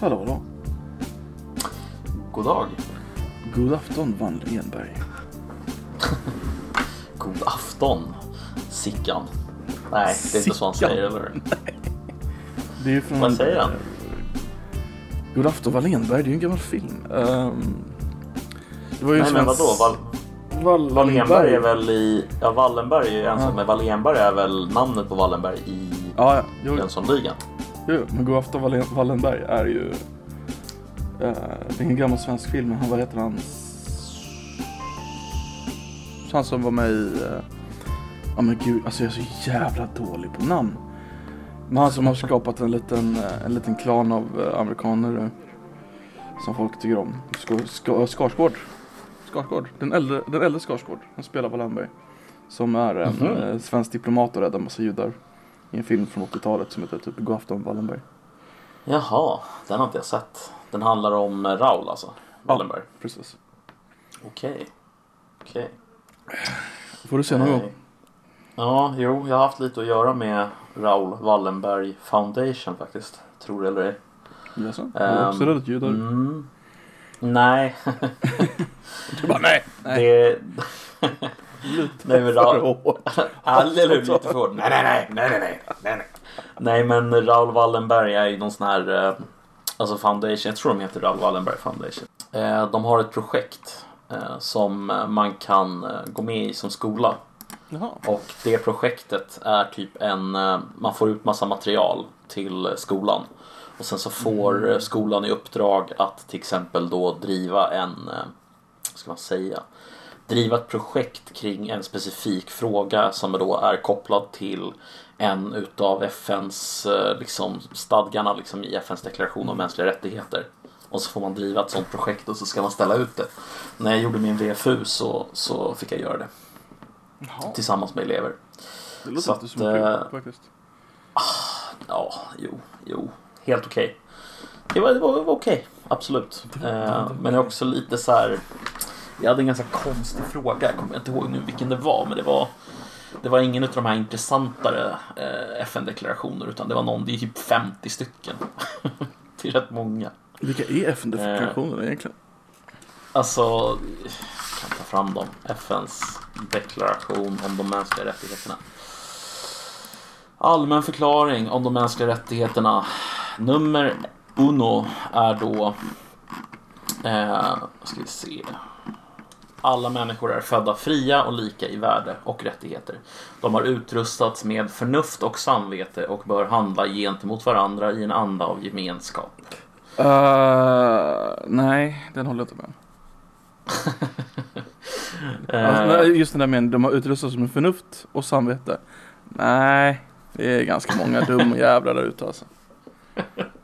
Hallå, hallå. God dag. God afton, Van Renberg. God afton, Sickan. Nej, det är inte så han säger, eller? Det är från... Vad säger han? God afton, Wallenberg. Det är ju en gammal film. Ehm, det var ju Nej, men vadå? Val Wallenberg. Wallenberg är väl i... Ja, Wallenberg är ju en sak, Ja. men Wallenberg är väl namnet på Wallenberg i Ja, ja. Jönssonligan? Jo, men God afton, Wallen, Wallenberg är ju... eh, det är en gammal svensk film. men Han, vad heter han? Han som var med i... eh, Ja men gud, alltså jag är så jävla dålig på namn. Men han som har skapat en liten, eh, en liten klan av amerikaner som folk tycker om. Ska, ska, Skarsgård. Skarsgård. Den äldre, den äldre Skarsgård. Han spelar Wallenberg. Som är en Mhm. eh, svensk diplomat och räddar massa judar. I en film från 80-talet som heter typ God afton Wallenberg. Jaha, den har inte jag sett. Den handlar om eh, Raul alltså? Wallenberg? Precis. Okej. Okej. Får du se någon Nej. gång. Ja, jo, jag har haft lite att göra med Raul Wallenberg Foundation faktiskt. Tror det eller ej. Jaså? Har du också Ehm, räddat judar? Mm. Nej, Du bara nej. det... Nej men Raul... Eller? Lite för nej, nej, nej, nej, nej, nej, nej, nej. Nej men Raoul Wallenberg är ju någon sån här eh, Alltså foundation, jag tror de heter Raoul Wallenberg Foundation. Eh, de har ett projekt eh, som man kan eh, gå med i som skola. Jaha. Och det projektet är typ en, eh, man får ut massa material till skolan. Och sen så får eh, skolan i uppdrag att till exempel då driva en, vad ska man säga, driva ett projekt kring en specifik fråga som då är kopplad till en utav FNs eh, liksom, stadgarna liksom, i FNs deklaration om mänskliga rättigheter. Och så får man driva ett sånt projekt och så ska man ställa ut det. När jag gjorde min VFU så, så fick jag göra det Jaha. tillsammans med elever. Det låter Så inte att, så mycket eh, faktiskt. Ja, jo, jo, helt okej. Det var, det var, det var okej, absolut. Eh, men det är också lite så här. Jag hade en ganska konstig fråga, jag kommer inte ihåg nu vilken det var, men det var det var ingen av de här intressantare eh, FN-deklarationer utan det var någon, det är typ 50 stycken. det är rätt många. Vilka är FN-definitionerna egentligen? Alltså, jag kan ta fram dem. FNs deklaration om de mänskliga rättigheterna. Allmän förklaring om de mänskliga rättigheterna. Nummer uno är då... Eh, ska vi se. Alla människor är födda fria och lika i värde och rättigheter. De har utrustats med förnuft och samvete och bör handla gentemot varandra i en anda av gemenskap. Uh, nej, den håller jag inte med. Alltså, Eh, just den där med de har utrustats med förnuft och samvete. Nej, det är ganska många dumma jävlar där ute alltså.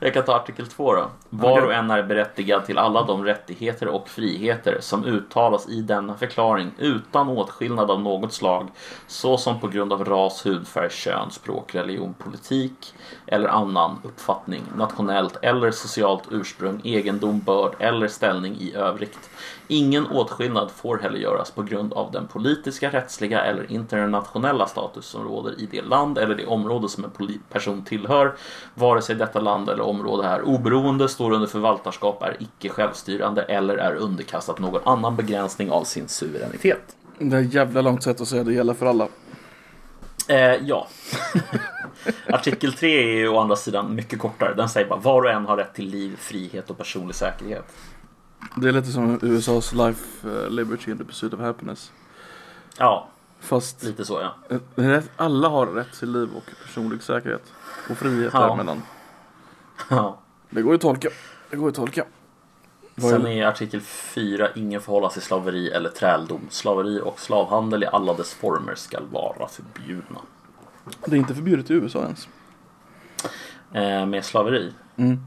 Jag kan ta artikel 2 då. Var och en är berättigad till alla de rättigheter och friheter som uttalas i denna förklaring utan åtskillnad av något slag såsom på grund av ras, hudfärg, kön, språk, religion, politik eller annan uppfattning, nationellt eller socialt ursprung, egendom, börd eller ställning i övrigt. Ingen åtskillnad får heller göras på grund av den politiska, rättsliga eller internationella status som råder i det land eller det område som en person tillhör, vare sig detta land eller område är oberoende, står under förvaltarskap, är icke självstyrande eller är underkastat någon annan begränsning av sin suveränitet. Det är ett jävla långt sätt att säga det gäller för alla. Eh, ja. Artikel 3 är ju å andra sidan mycket kortare. Den säger bara var och en har rätt till liv, frihet och personlig säkerhet. Det är lite som USAs Life, uh, Liberty and the Pursuit of Happiness. Ja, Fast lite så ja. eh, rätt- alla har rätt till liv och personlig säkerhet. Och frihet Ja. däremellan. ja. Det går ju att tolka. Det går ju att tolka. Vad Sen är- artikel 4 ingen får hållas i slaveri eller träldom. Slaveri och slavhandel i alla dess former skall vara förbjudna. Det är inte förbjudet i USA ens. Eh, med slaveri, Mm.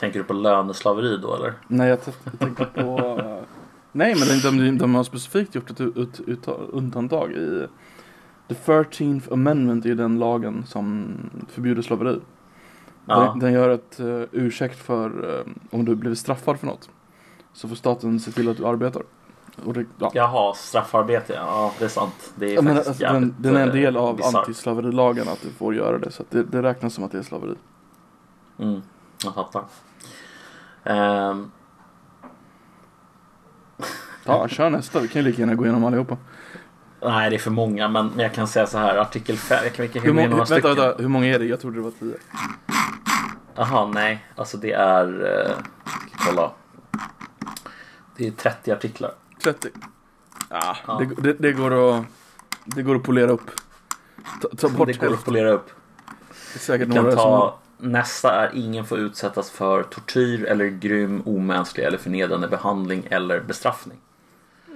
Tänker du på löneslaveri då eller? Nej, jag, tänker på... Nej, men de, de, de har specifikt gjort ett ut, ut, undantag i... The 13th Amendment är ju den lagen som förbjuder slaveri. Ja, Den, den gör ett uh, ursäkt för eh, om du blivit straffad för något. Så får staten se till att du arbetar. Och det, ja. Jaha, straffarbete, ja det är sant. Det är Ja, men alltså, den, den är en eh, del av bisarrt. antislaverilagen att du får göra det. Så det, det räknas som att det är slaveri. Mm. Jag fattar. Ehm, Ja, kör nästa. Vi kan ju lika gärna gå igenom allihopa. nej, det är för många, men jag kan säga så här. Artikel 5. Jag kan, vi kan Hur, många, vänta, stycken. vänta, hur många är det? Jag trodde det var tio. Jaha, nej. Alltså det är... Eh, kolla. Det är 30 artiklar. 30. Ja, Ja. Det, det, det, går att, det går att polera upp. Ta, ta bort det går att polera upp. Det är säkert några ta nästa är ingen får utsättas för tortyr eller grym, omänsklig eller förnedrande behandling eller bestraffning.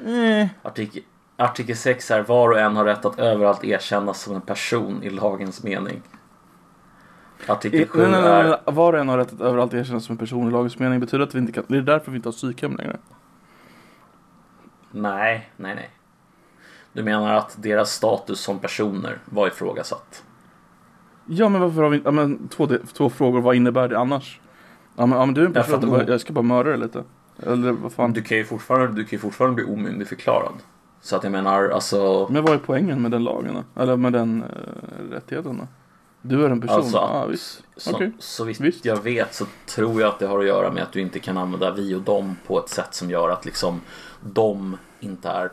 Eh. Artikel, artikel 6 är var och en har rätt att överallt erkännas som en person i lagens mening. Artikel I, 7 nej, nej, nej, är... Var och en har rätt att överallt erkännas som en person i lagens mening. Betyder att vi inte kan... Det är därför vi inte har psykhem längre. Nej, nej, nej. Du menar att deras status som personer var ifrågasatt? Ja, men varför har vi inte... Ja, men två, två frågor. Vad innebär det annars? Ja, men, ja, men du är en person. att vad- Jag ska bara mörda dig lite. Eller vad fan. Du kan ju fortfarande, du kan ju fortfarande bli omyndigförklarad. Så att jag menar, alltså... Men vad är poängen med den lagen då? Eller med den uh, rättigheten då? Du är en person. Alltså, ja, visst. Så, Okej. så vitt Visst. jag vet så tror jag att det har att göra med att du inte kan använda vi och dem på ett sätt som gör att liksom de inte är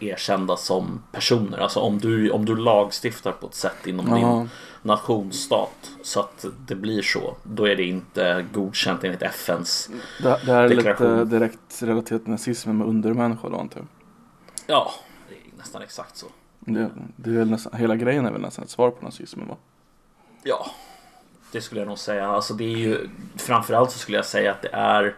erkända som personer. Alltså om du, om du lagstiftar på ett sätt inom din Jaha. Nationsstat så att det blir så. Då är det inte godkänt enligt FNs. Det, det här är Deklaration. lite direkt relaterat till nazismen med undermänniskor då antar jag. Ja, det är nästan exakt så. Det, det är väl nästan, hela grejen är väl nästan ett svar på nazismen va? Ja, det skulle jag nog säga. Alltså det är ju framförallt så skulle jag säga att det är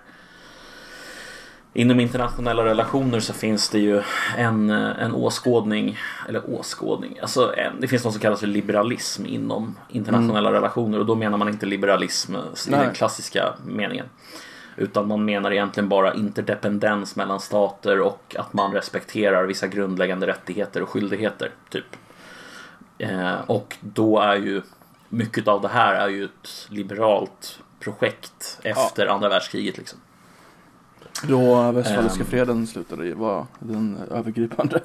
Inom internationella relationer så finns det ju en, en åskådning, eller åskådning, alltså en, det finns något som kallas för liberalism inom internationella relationer och då menar man inte liberalism i den klassiska meningen. Utan man menar egentligen bara interdependens mellan stater och att man respekterar vissa grundläggande rättigheter och skyldigheter. Typ. Eh, och då är ju mycket av det här är ju ett liberalt projekt efter andra världskriget. Liksom. Då västfaliska Ehm. freden slutade var den övergripande.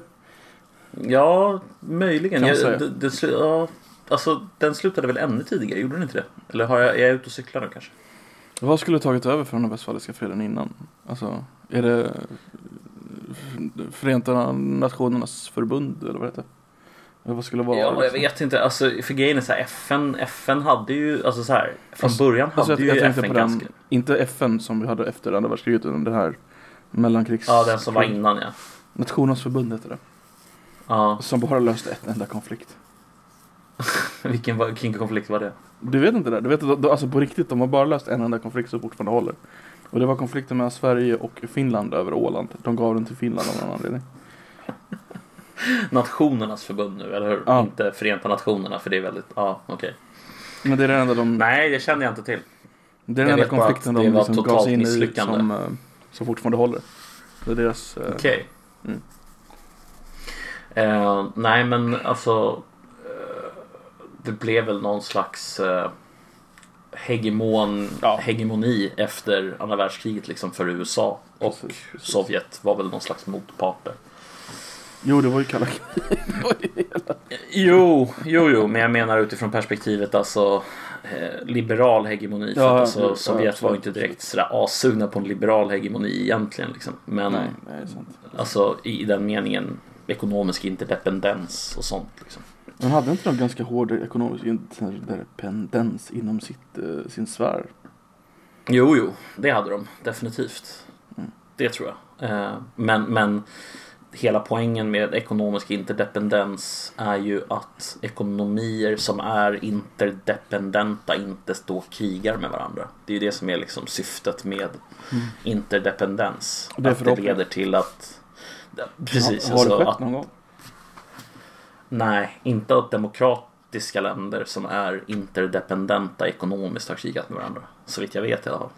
Ja, möjligen. Kan Jag, det, det, ja, alltså, den slutade väl ännu tidigare, gjorde den inte det? Eller har jag, är jag ute och cyklar nu kanske? Vad skulle tagit över från den västfaliska freden innan? Alltså, är det Förenta Nationernas förbund eller vad det heter? Vad skulle det vara? Ja, jag liksom? vet inte. Alltså, för grejen är så här, FN, FN hade ju, alltså så här, från Alltså- början hade Alltså, jag, ju jag tänkte FN den, ganska... inte FN som vi hade efter andra världskriget utan det här mellankrigs... Ja, den som var innan ja. Nationernas förbund heter det. ja. Som bara löste ett enda konflikt. Vilken, vilken konflikt var det? Du vet inte det? Du vet, att de- alltså på riktigt, de har bara löst en enda konflikt som fortfarande håller. Och det var konflikten mellan Sverige och Finland över Åland. De gav den till Finland av någon anledning. Nationernas förbund nu, eller hur? Ja. Inte Förenta Nationerna, för det är väldigt, ja okej. Men det är den enda de... Nej, det kände jag inte till. Det är den enda konflikten det de liksom gav totalt sig in i som, eh, som fortfarande håller. Det är deras... eh, Okej. Mm. Eh, nej, men alltså. Eh, det blev väl någon slags eh, hegemon, Ja. hegemoni efter andra världskriget liksom för USA. Och precis. Sovjet var väl någon slags motparter. Jo, det var ju kalla Jo, jo, jo, men jag menar utifrån perspektivet alltså eh, liberal hegemoni. För Ja, att alltså, ja, Sovjet absolut, var inte direkt sådär assugna på en liberal hegemoni egentligen. Liksom. Men Nej, nej, alltså i den meningen ekonomisk interdependens och sånt. Liksom. Men hade inte de ganska hård ekonomisk interdependens inom sitt, eh, sin sfär? Jo, jo, det hade de definitivt. Det tror jag. Eh, Men, men hela poängen med ekonomisk interdependens är ju att ekonomier som är interdependenta inte står och krigar med varandra. Det är ju det som är liksom syftet med interdependens. Och det att det leder till att Precis. Har, har det alltså skett att, någon gång? nej, inte att demokratiska länder som är interdependenta ekonomiskt har krigat med varandra. Så vitt jag vet i alla fall.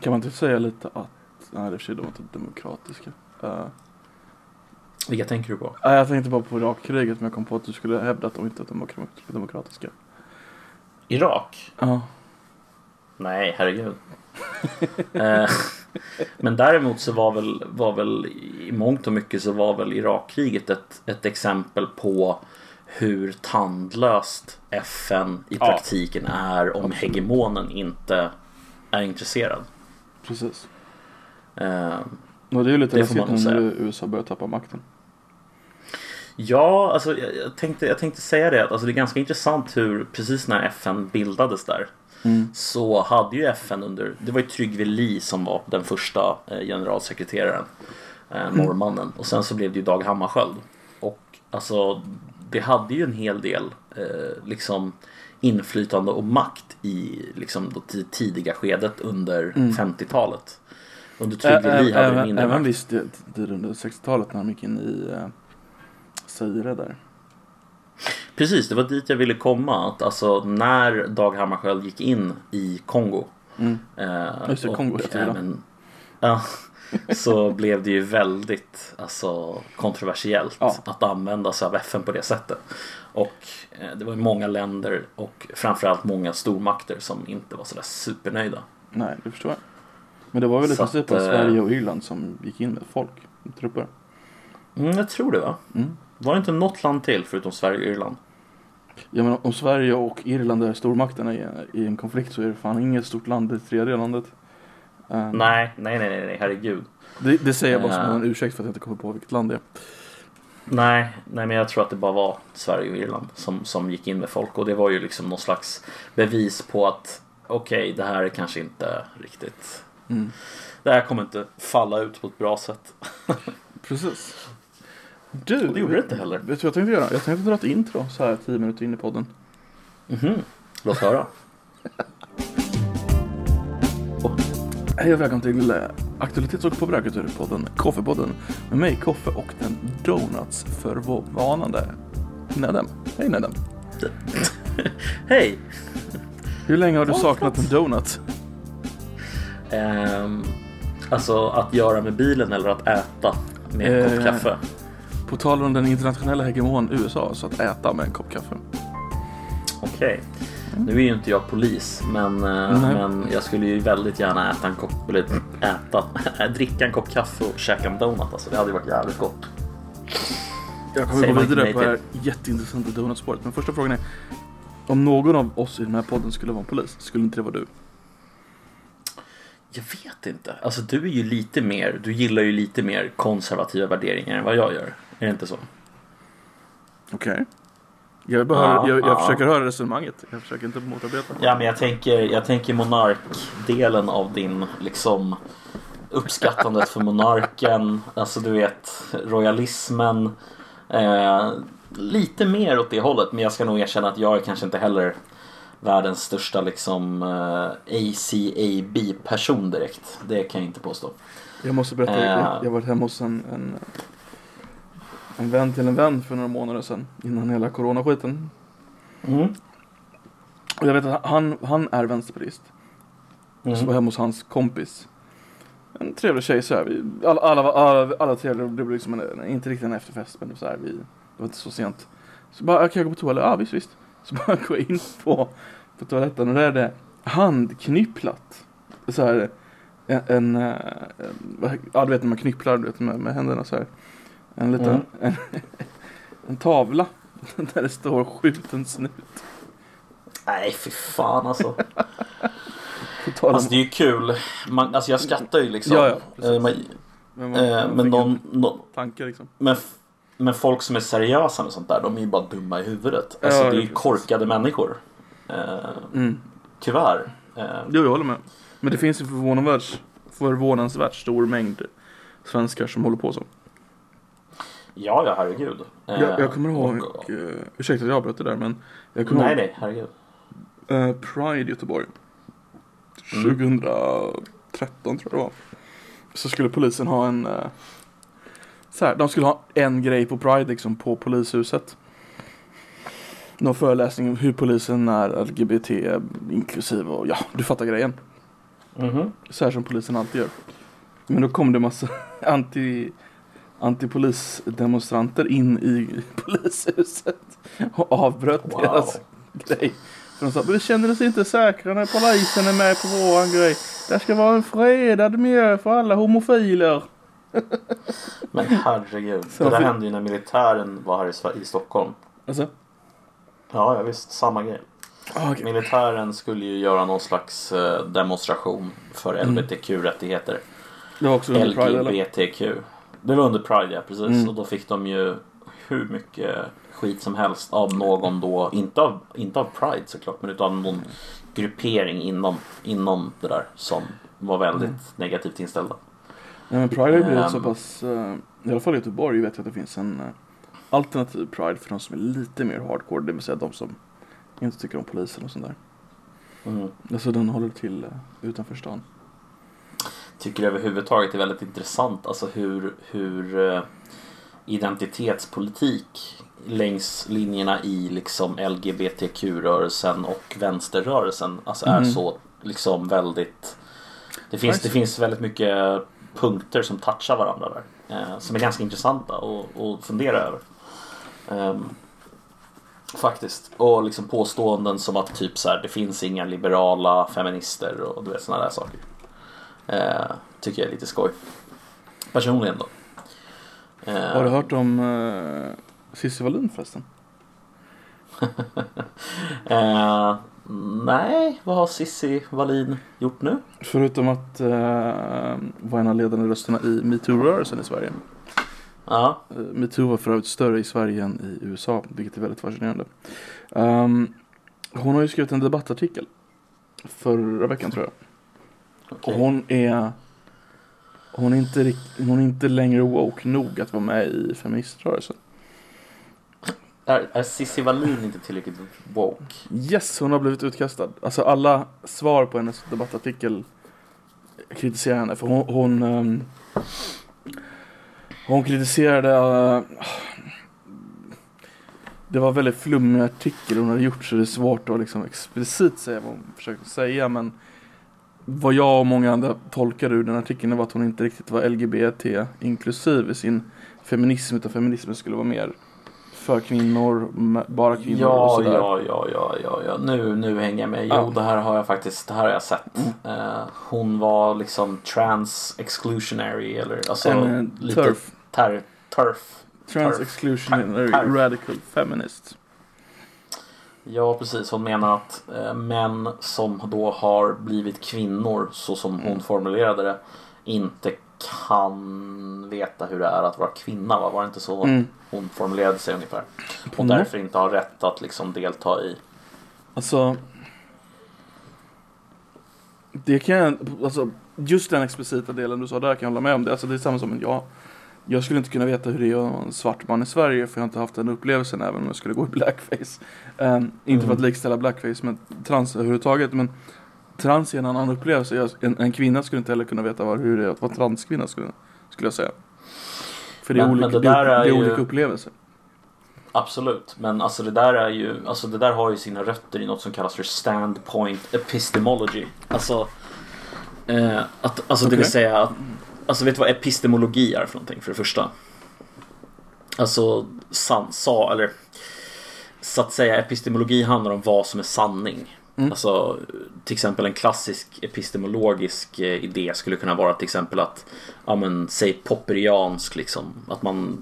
Kan man inte säga lite att... Nej, det är för sig de inte demokratiska. Uh, Vilka tänker du på? jag tänkte bara på Irakkriget men jag kom på att du skulle hävda att de inte demokra- demokratiska. Irak? Ja. Nej, herregud. Eh, Men däremot så var väl, var väl i mångt och mycket så var väl Irakkriget ett, ett exempel på hur tandlöst FN i Ja. praktiken är om Absolut. hegemonen inte är intresserad. Precis. Eh, Och det är ju lite läskigt nu. USA börjar tappa makten. Ja, alltså jag, jag, tänkte, jag tänkte säga det. Alltså, det är ganska intressant hur precis när FN bildades där Mm. så hade ju FN under, det var ju Trygve Lie som var den första eh, generalsekreteraren, eh, norrmannen. Och sen så blev det ju Dag Hammarskjöld. Och alltså det hade ju en hel del eh, liksom inflytande och makt i liksom det tidiga skedet under 50-talet. Under Trygve Lie hade det även, mindre även makt. visst det- tid under 60-talet när han gick in i Zaire där. Precis, det var dit jag ville komma. Att alltså när Dag Hammarskjöld gick in i Kongo. Mm. Eh, Just det, Kongo även- ja, så blev det ju väldigt alltså, kontroversiellt Ja. att använda sig av FN på det sättet. Och eh, det var ju många länder och framförallt många stormakter som inte var sådär supernöjda. Nej, det förstår jag. Men det var väl i princip att, bara eh, Sverige och Irland som gick in med folk, trupper. Mm, jag tror det va? Mm. Var det inte något land till förutom Sverige och Irland? Ja men om Sverige och Irland är stormakterna i, i en konflikt så är det fan inget stort land i tredje landet. Eh, Nej, nej, nej, nej, herregud. Det, det säger jag bara som Eh. en ursäkt för att jag inte kommer på vilket land det är. Nej, nej, men jag tror att det bara var Sverige och Irland som, som gick in med folk och det var ju liksom någon slags bevis på att okej, det här är kanske inte riktigt. Mm. Det här kommer inte falla ut på ett bra sätt. Precis. Du, Och det gjorde det inte heller. Vet du vad jag tänkte göra? Jag tänkte dra ett intro så här tio minuter in i podden. Mhm, låt höra. Hej och välkommen till eh, Aktualitets och populärkulturpodden Koffepodden med mig Koffe och den donuts förvånande Nedem. Hej Nedem. Hej! Hur länge har du saknat en donut? Ehm, alltså att göra med bilen eller att äta med en kopp Eh, kaffe. På tal om den internationella hegemon USA, så att äta med en kopp kaffe. Okej. Nu är ju inte jag polis men, eh, Mm. Men jag skulle ju väldigt gärna äta en kopp, eller äta, dricka en kopp kaffe och käka en donut. Alltså, det hade ju varit jävligt gott. Jag kommer Säger gå vidare på det här jätteintressanta donutspåret. Men första frågan är, om någon av oss i den här podden skulle vara en polis, skulle inte det vara du? Jag vet inte. Alltså du är ju lite mer, du gillar ju lite mer konservativa värderingar än vad jag gör. Är det inte så? Okej. Jag, bara Ja, jag, jag ja. försöker höra resonemanget. Jag försöker inte motarbeta. Ja men jag tänker, jag tänker monarkdelen av din liksom uppskattandet för monarken. Alltså du vet royalismen. Eh, lite mer åt det hållet. Men jag ska nog erkänna att jag är kanske inte heller världens största liksom eh, ACAB-person direkt. Det kan jag inte påstå. Jag måste berätta, Eh. jag, jag var hemma hos en, en, en vän till en vän för några månader sedan. Innan hela coronaskiten. Mm. Och jag vet att han, han är vänsterpartist. Så var Mm. hemma hos hans kompis. En trevlig tjej så här. Vi, alla, alla, alla, alla trevliga. Det blev liksom en, inte riktigt en efterfest men så här, vi, det var inte så sent. Så bara, kan jag gå på toa? Eller, Ja visst visst. Så bara går jag in på, på toaletten och där är det handknypplat. Så här, en, en, eh, en ja du vet när man knypplar du vet, med, med händerna så här. En liten, Mm. en, en tavla. Där det står skjuten snut. Nej fy fan alltså. Alltså det är ju kul. Man, alltså jag skrattar ju liksom. Ja, ja, precis. Eh, man, men man- eh, man men någon, tanke liksom. Men, men folk som är seriösa med sånt där, de är ju bara dumma i huvudet. Ja, Alltså det är ju precis. korkade människor. Eh, Mm. tyvärr. Eh, Jo, jag håller med. Men det finns ju förvånansvärt, förvånansvärt stor mängd svenskar som håller på så. Ja, ja, herregud. Eh, Jag, jag kommer ihåg, och- uh, ursäkta att jag avbröt det där men jag kommer Nej, ihåg nej, herregud. eh, Pride Göteborg. Mm. 2013 tror jag det var. Så skulle polisen ha en, uh, så här, de skulle ha en grej på Pride liksom på polishuset. Någon föreläsning om hur polisen är LGBT inklusive och ja, du fattar grejen. Mhm. Så här som polisen alltid gör. Men då kom det massa anti, antipolisdemonstranter in i polishuset och avbröt Wow. deras grej. För de sa, vi känner oss inte säkra när polisen är med på våran grej. Det ska vara en fredad miljö för alla homofiler. Men herregud. Så det där fi- hände ju när militären var här i, Stockholm. Alltså, Ja, ja visst. Samma grej. Ah, okej. Militären skulle ju göra någon slags eh, demonstration för Mm. LBTQ-rättigheter. Det var också under Pride eller? LGBTQ. Det var under Pride ja, precis. Mm. Och då fick de ju hur mycket skit som helst av någon då, inte av, inte av Pride såklart, men utav någon gruppering inom, inom det där som var väldigt Mm. negativt inställda. Nej men Pride har ju blivit Ehm. så pass, eh, i alla fall i Göteborg vet jag att det finns en eh, alternativ Pride för de som är lite mer hardcore, det vill säga de som inte tycker om polisen och sånt där. Mm. Alltså den håller till eh, utanför stan. Tycker överhuvudtaget är väldigt intressant alltså hur, hur eh, identitetspolitik längs linjerna i liksom LGBTQ-rörelsen och vänsterrörelsen alltså är Mhm. så liksom väldigt det finns, det finns väldigt mycket punkter som touchar varandra där eh, som är ganska intressanta att att fundera över. Ehm, faktiskt. Och liksom påståenden som att typ så här, det finns inga liberala feminister och du vet sådana där saker. Eh, tycker jag är lite skoj. Personligen då. Eh, Har du hört om uh, Cissi Wallin förresten? eh, nej, vad har Sissi Wallin gjort nu? Förutom att uh, vara en av ledande rösterna i metoo-rörelsen i Sverige. Ja, Uh, metoo var för övrigt större i Sverige än i USA, vilket är väldigt fascinerande. Ehm, hon har ju skrivit en debattartikel förra veckan tror jag. Okej. Och hon är hon är, inte, hon är inte längre woke nog att vara med i feministrörelsen. Är, är Cissi Wallin inte tillräckligt woke? Yes, hon har blivit utkastad. Alltså alla svar på hennes debattartikel kritiserar henne. För hon, hon, ehm, hon kritiserade... eh, det var en väldigt flummig artikel hon hade gjort så det är svårt att liksom explicit säga vad hon försökte säga. Men vad jag och många andra tolkade ur den artikeln var att hon inte riktigt var LGBT inklusiv i sin feminism. Utan feminismen skulle vara mer för kvinnor, bara kvinnor och Ja, sådär. ja, ja, ja, ja, ja. Nu, nu hänger jag med. Jo, Ja. det här har jag faktiskt, det här har jag sett. Eh, hon var liksom trans exclusionary eller alltså En eh, lite turf. Ter, turf. Trans Turf. exclusionary Turf. radical feminist. Ja, precis. Hon menar att eh, män som då har blivit kvinnor, så som hon Mm. formulerade det, inte kan veta hur det är att vara kvinna. Va? Var det inte så Mm. hon formulerade sig ungefär? Och Mm. därför inte har rätt att liksom delta i. Alltså. Det kan jag, alltså just den explicita delen du sa där kan jag hålla med om det. Alltså det är samma som jag. Jag skulle inte kunna veta hur det är att vara en svart man i Sverige för jag har inte haft den upplevelsen även om jag skulle gå i blackface. Ehm, inte för att Mm. likställa blackface med trans överhuvudtaget men trans är en annan upplevelse. Jag, en, en kvinna skulle inte heller kunna veta vad, hur det är att vara transkvinna skulle, skulle jag säga. För det är, Men- olika, men det det det är ju- olika upplevelser. Absolut, men alltså det där är ju, alltså det där har ju sina rötter i något som kallas för standpoint epistemology. Alltså, eh, att, alltså det Okej. vill säga, att, alltså vet du vad epistemologi är för någonting för det första? Alltså sansa, eller så att säga epistemologi handlar om vad som är sanning. Mm. Alltså till exempel en klassisk epistemologisk eh, idé skulle kunna vara till exempel att, ja men säg popperiansk liksom, att man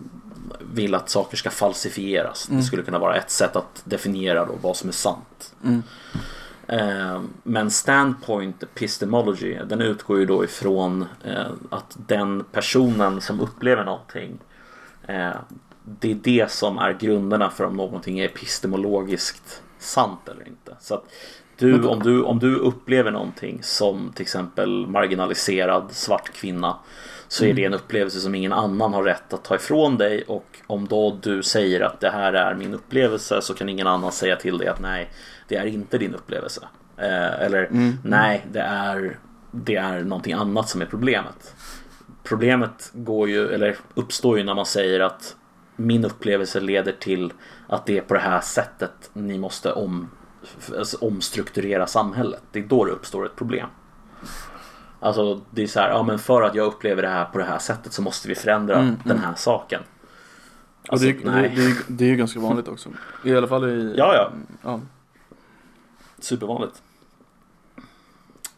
vill att saker ska falsifieras. Mm. Det skulle kunna vara ett sätt att definiera då vad som är sant. Mm. Eh, Men standpoint epistemology, den utgår ju då ifrån eh, att den personen som upplever någonting eh, det är det som är grunderna för om någonting är epistemologiskt sant eller inte. Så att du, om, du, om du upplever någonting som till exempel marginaliserad svart kvinna så är det en upplevelse som ingen annan har rätt att ta ifrån dig och om då du säger att det här är min upplevelse så kan ingen annan säga till dig att nej, det är inte din upplevelse. Eh, eller Mm. nej, det är, det är någonting annat som är problemet. Problemet går ju, eller uppstår ju när man säger att min upplevelse leder till att det är på det här sättet ni måste om, alltså omstrukturera samhället. Det är då det uppstår ett problem. Alltså det är så här, ja men för att jag upplever det här på det här sättet så måste vi förändra Mm, den mm. här saken. Och Alltså, det, det, nej. det, är- det är ju ganska vanligt också. I alla fall i... Ja, ja. ja. Supervanligt.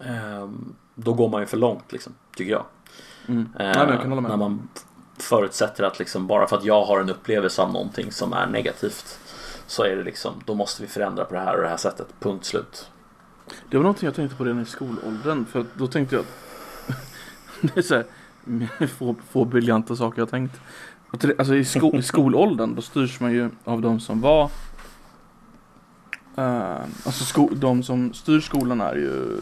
Ehm, då går man ju för långt liksom, tycker jag. Mm. Eh, Nej, jag. När man förutsätter att liksom bara för att jag har en upplevelse av någonting som är negativt så är det liksom, då måste vi förändra på det här och det här sättet. Punkt slut. Det var någonting jag tänkte på redan i skolåldern. För då tänkte jag det är så här, få, få briljanta saker jag tänkt. Alltså i, sko, i skolåldern då styrs man ju av de som var eh, Alltså sko, de som styr skolan är ju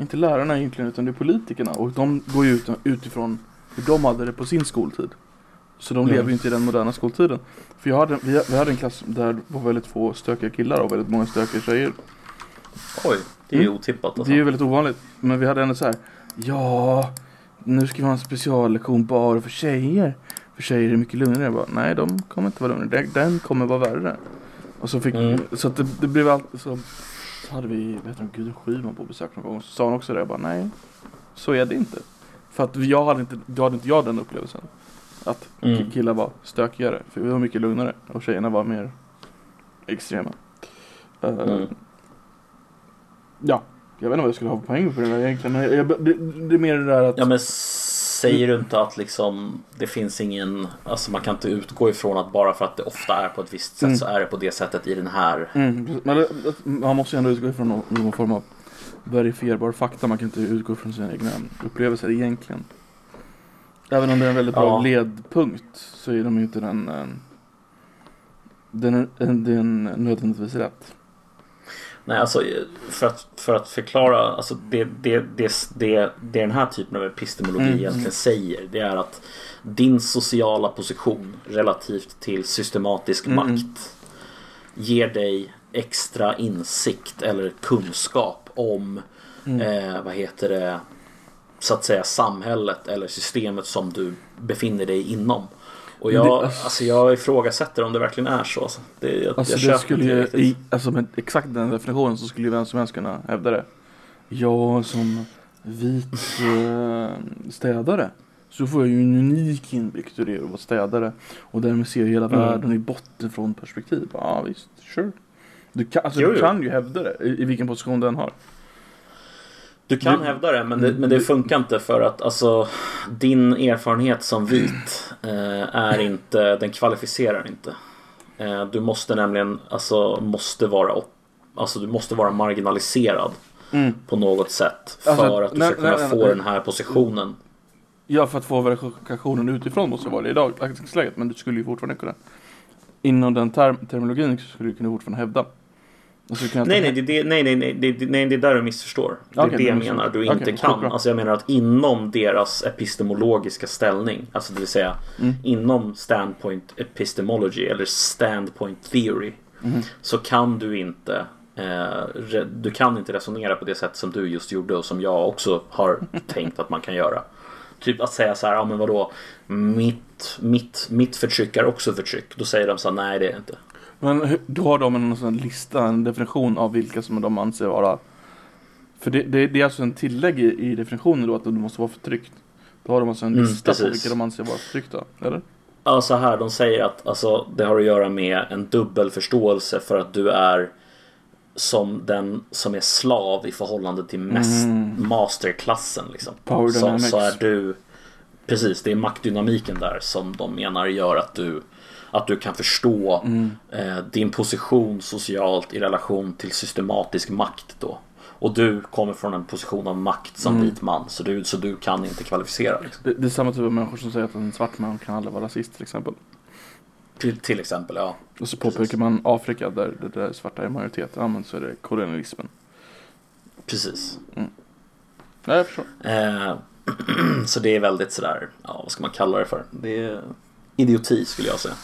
Inte lärarna egentligen utan det är politikerna och de går ju ut, utifrån hur de hade det på sin skoltid. Så de Mm. lever ju inte i den moderna skoltiden. För jag hade, vi, vi hade en klass där det var väldigt få stökiga killar och väldigt många stökiga tjejer. Oj, det är ju Mm. otippat alltså. Det är ju väldigt ovanligt. Men vi hade ändå så här. Ja, nu ska vi ha en speciallektion bara för tjejer. För tjejer är mycket lugnare. Jag bara, nej, de kommer inte vara lugnare. Den- Den kommer vara värre. Och så fick, Mm. så att det, det blev alltid så. Så hade vi, vet du, Gudrun Schyman på besök någon gång. Så sa hon också det. Jag bara, nej, så är det inte. För att jag hade inte, då hade inte jag den upplevelsen. Att Mm. ki- killar var stökigare. För vi var mycket lugnare. Och tjejerna var mer extrema. Eh, Mm. Ja, jag vet inte vad jag skulle ha för poäng för det där egentligen. Jag, jag, det, det är mer det där att... Ja men säger du inte att liksom det finns ingen, alltså man kan inte utgå ifrån att bara för att det ofta är på ett visst sätt Mm. så är det på det sättet i den här. Mm, men det, man måste ju ändå utgå ifrån någon, någon form av verifierbar fakta. Man kan inte utgå från sina egna upplevelser egentligen. Även om det är en väldigt bra Ja. ledpunkt så är de ju inte den... eh, Den den är nödvändigtvis rätt. Nej alltså för att, för att förklara, alltså det, det, det, det, det den här typen av epistemologi Mm. egentligen säger det är att din sociala position relativt till systematisk Mm. makt ger dig extra insikt eller kunskap om Mm. eh, vad heter det så att säga samhället eller systemet som du befinner dig inom. Och jag, Det- alltså jag ifrågasätter om det verkligen är så. Alltså. Det, jag, Alltså jag köper skulle ju, i, alltså med exakt den definitionen så skulle ju vem som helst kunna hävda det. Jag som vit eh, städare så får jag ju en unik inblick i det att vara städare. Och därmed ser jag hela Mm. världen i botten från perspektiv. Ja visst, sure. Du kan, alltså, Jo, du kan ju hävda det i, i vilken position den har. Du kan Det- hävda det men, det men det funkar inte för att alltså din erfarenhet som vit eh, är inte, den kvalificerar inte. Eh, du måste nämligen, alltså måste vara, alltså du måste vara marginaliserad Mm. på något sätt för Alltså, att du nej, ska kunna nej, få nej. den här positionen. Ja, för att få verifikationen utifrån måste vara det i dagsläget. Men du skulle ju fortfarande kunna inom den term terminologin skulle du kunna fortfarande hävda. Alltså, Nej, nej, det, nej, nej, nej, det, nej, det är där du missförstår. Det är det jag menar du okej, inte kan. Alltså jag menar att inom deras epistemologiska ställning, alltså det vill säga Mm. inom standpoint epistemology eller standpoint theory, Mhm. så kan du inte eh, du kan inte resonera på det sätt som du just gjorde och som jag också har tänkt att man kan göra. Typ att säga så här, ja men vadå, mitt, mitt, mitt förtryck är också förtryck. Då säger de så här, nej det är det inte. Men då har de en sån lista, en definition av vilka som de anser vara För det, det, det är alltså en tillägg i, i definitionen då att du måste vara förtryckt Då har de alltså en Mm, lista på precis. vilka de anser vara förtryckta, eller? Ja, så här, de säger att alltså, det har att göra med en dubbel förståelse för att du är som den som är slav i förhållande till mest Mm. masterklassen. Liksom. Så, så är du Precis, det är maktdynamiken där som de menar gör att du att du kan förstå Mm. eh, din position socialt i relation till systematisk makt då. Och du kommer från en position av makt som Mm. vit man så du, så du kan inte kvalificera. Liksom. Det, det är samma typ av människor som säger att en svart man kan aldrig vara rasist till exempel Till, till exempel, ja. Och så påpekar man Afrika där det där svarta är majoritet, ja men så är det kolonialismen Precis. Nej jag förstår Eh, så det är väldigt sådär, ja vad ska man kalla det för? Det är idioti skulle jag säga.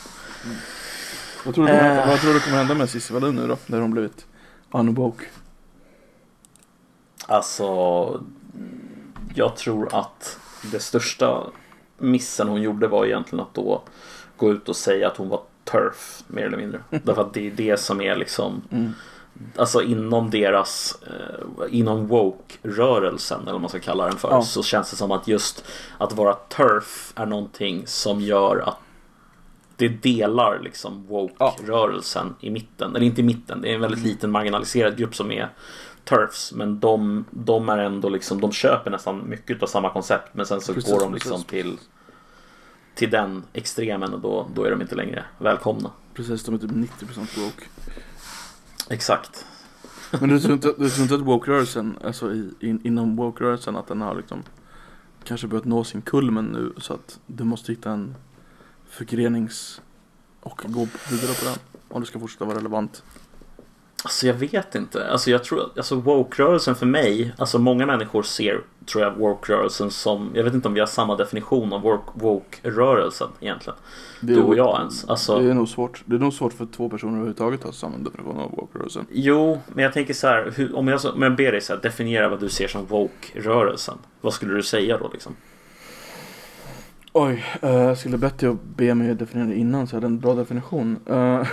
Vad tror du kommer, Eh. vad tror du kommer hända med Cissi Wallin nu då? När hon blivit unwoke? Alltså, jag tror att det största missen hon gjorde var egentligen att då gå ut och säga att hon var turf mer eller mindre. Därför att det är det som är liksom Mm. Alltså inom deras eh, Inom woke-rörelsen eller vad man ska kalla den för Ja. Så känns det som att just Att vara turf är någonting som gör att Det delar liksom woke-rörelsen i mitten Eller inte i mitten, det är en väldigt liten marginaliserad grupp som är Turfs men de, de är ändå liksom De köper nästan mycket av samma koncept Men sen så Precis, går de precis, liksom till till den extremen och då, då är de inte längre välkomna. Precis, de är typ 90% woke. Exakt. Men du tror inte, du tror inte att woke-rörelsen, alltså i, in, inom woke-rörelsen att den har liksom kanske börjat nå sin kulmen nu så att du måste hitta en förgrenings och gå vidare på den om du ska fortsätta vara relevant. Alltså jag vet inte. Alltså jag tror, alltså woke-rörelsen för mig, alltså många människor ser, tror jag, woke-rörelsen som, jag vet inte om vi har samma definition av woke- woke-rörelsen egentligen. Det Du och jag ens. Alltså, Det är nog svårt. Det är nog svårt för två personer överhuvudtaget att ha samma definition av woke-rörelsen. Jo, men jag tänker så här, hur, om, jag, om jag ber dig så här, definiera vad du ser som woke-rörelsen. Vad skulle du säga då liksom? Oj, eh, jag skulle bett dig att be mig definiera det innan så jag hade en bra definition. Eh,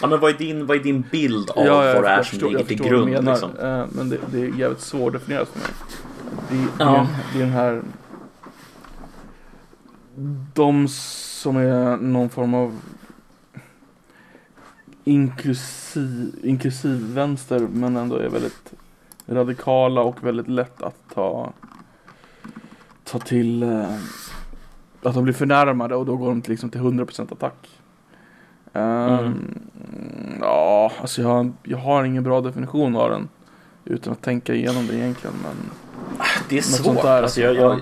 Ja men vad är din, vad är din bild av ja, vad det är som ligger till grund menar, liksom? eh, men det, det är jävligt svårdefinierat för mig. Det, Ja. är, det är den här... De som är någon form av inklusiv, inklusiv vänster men ändå är väldigt radikala och väldigt lätt att ta ta till eh, att de blir förnärmade och då går de till, liksom till 100% attack. Ehm, Ja, alltså jag, jag har ingen bra definition av den utan att tänka igenom det egentligen men Det är svårt. där, alltså, jag, jag, ja.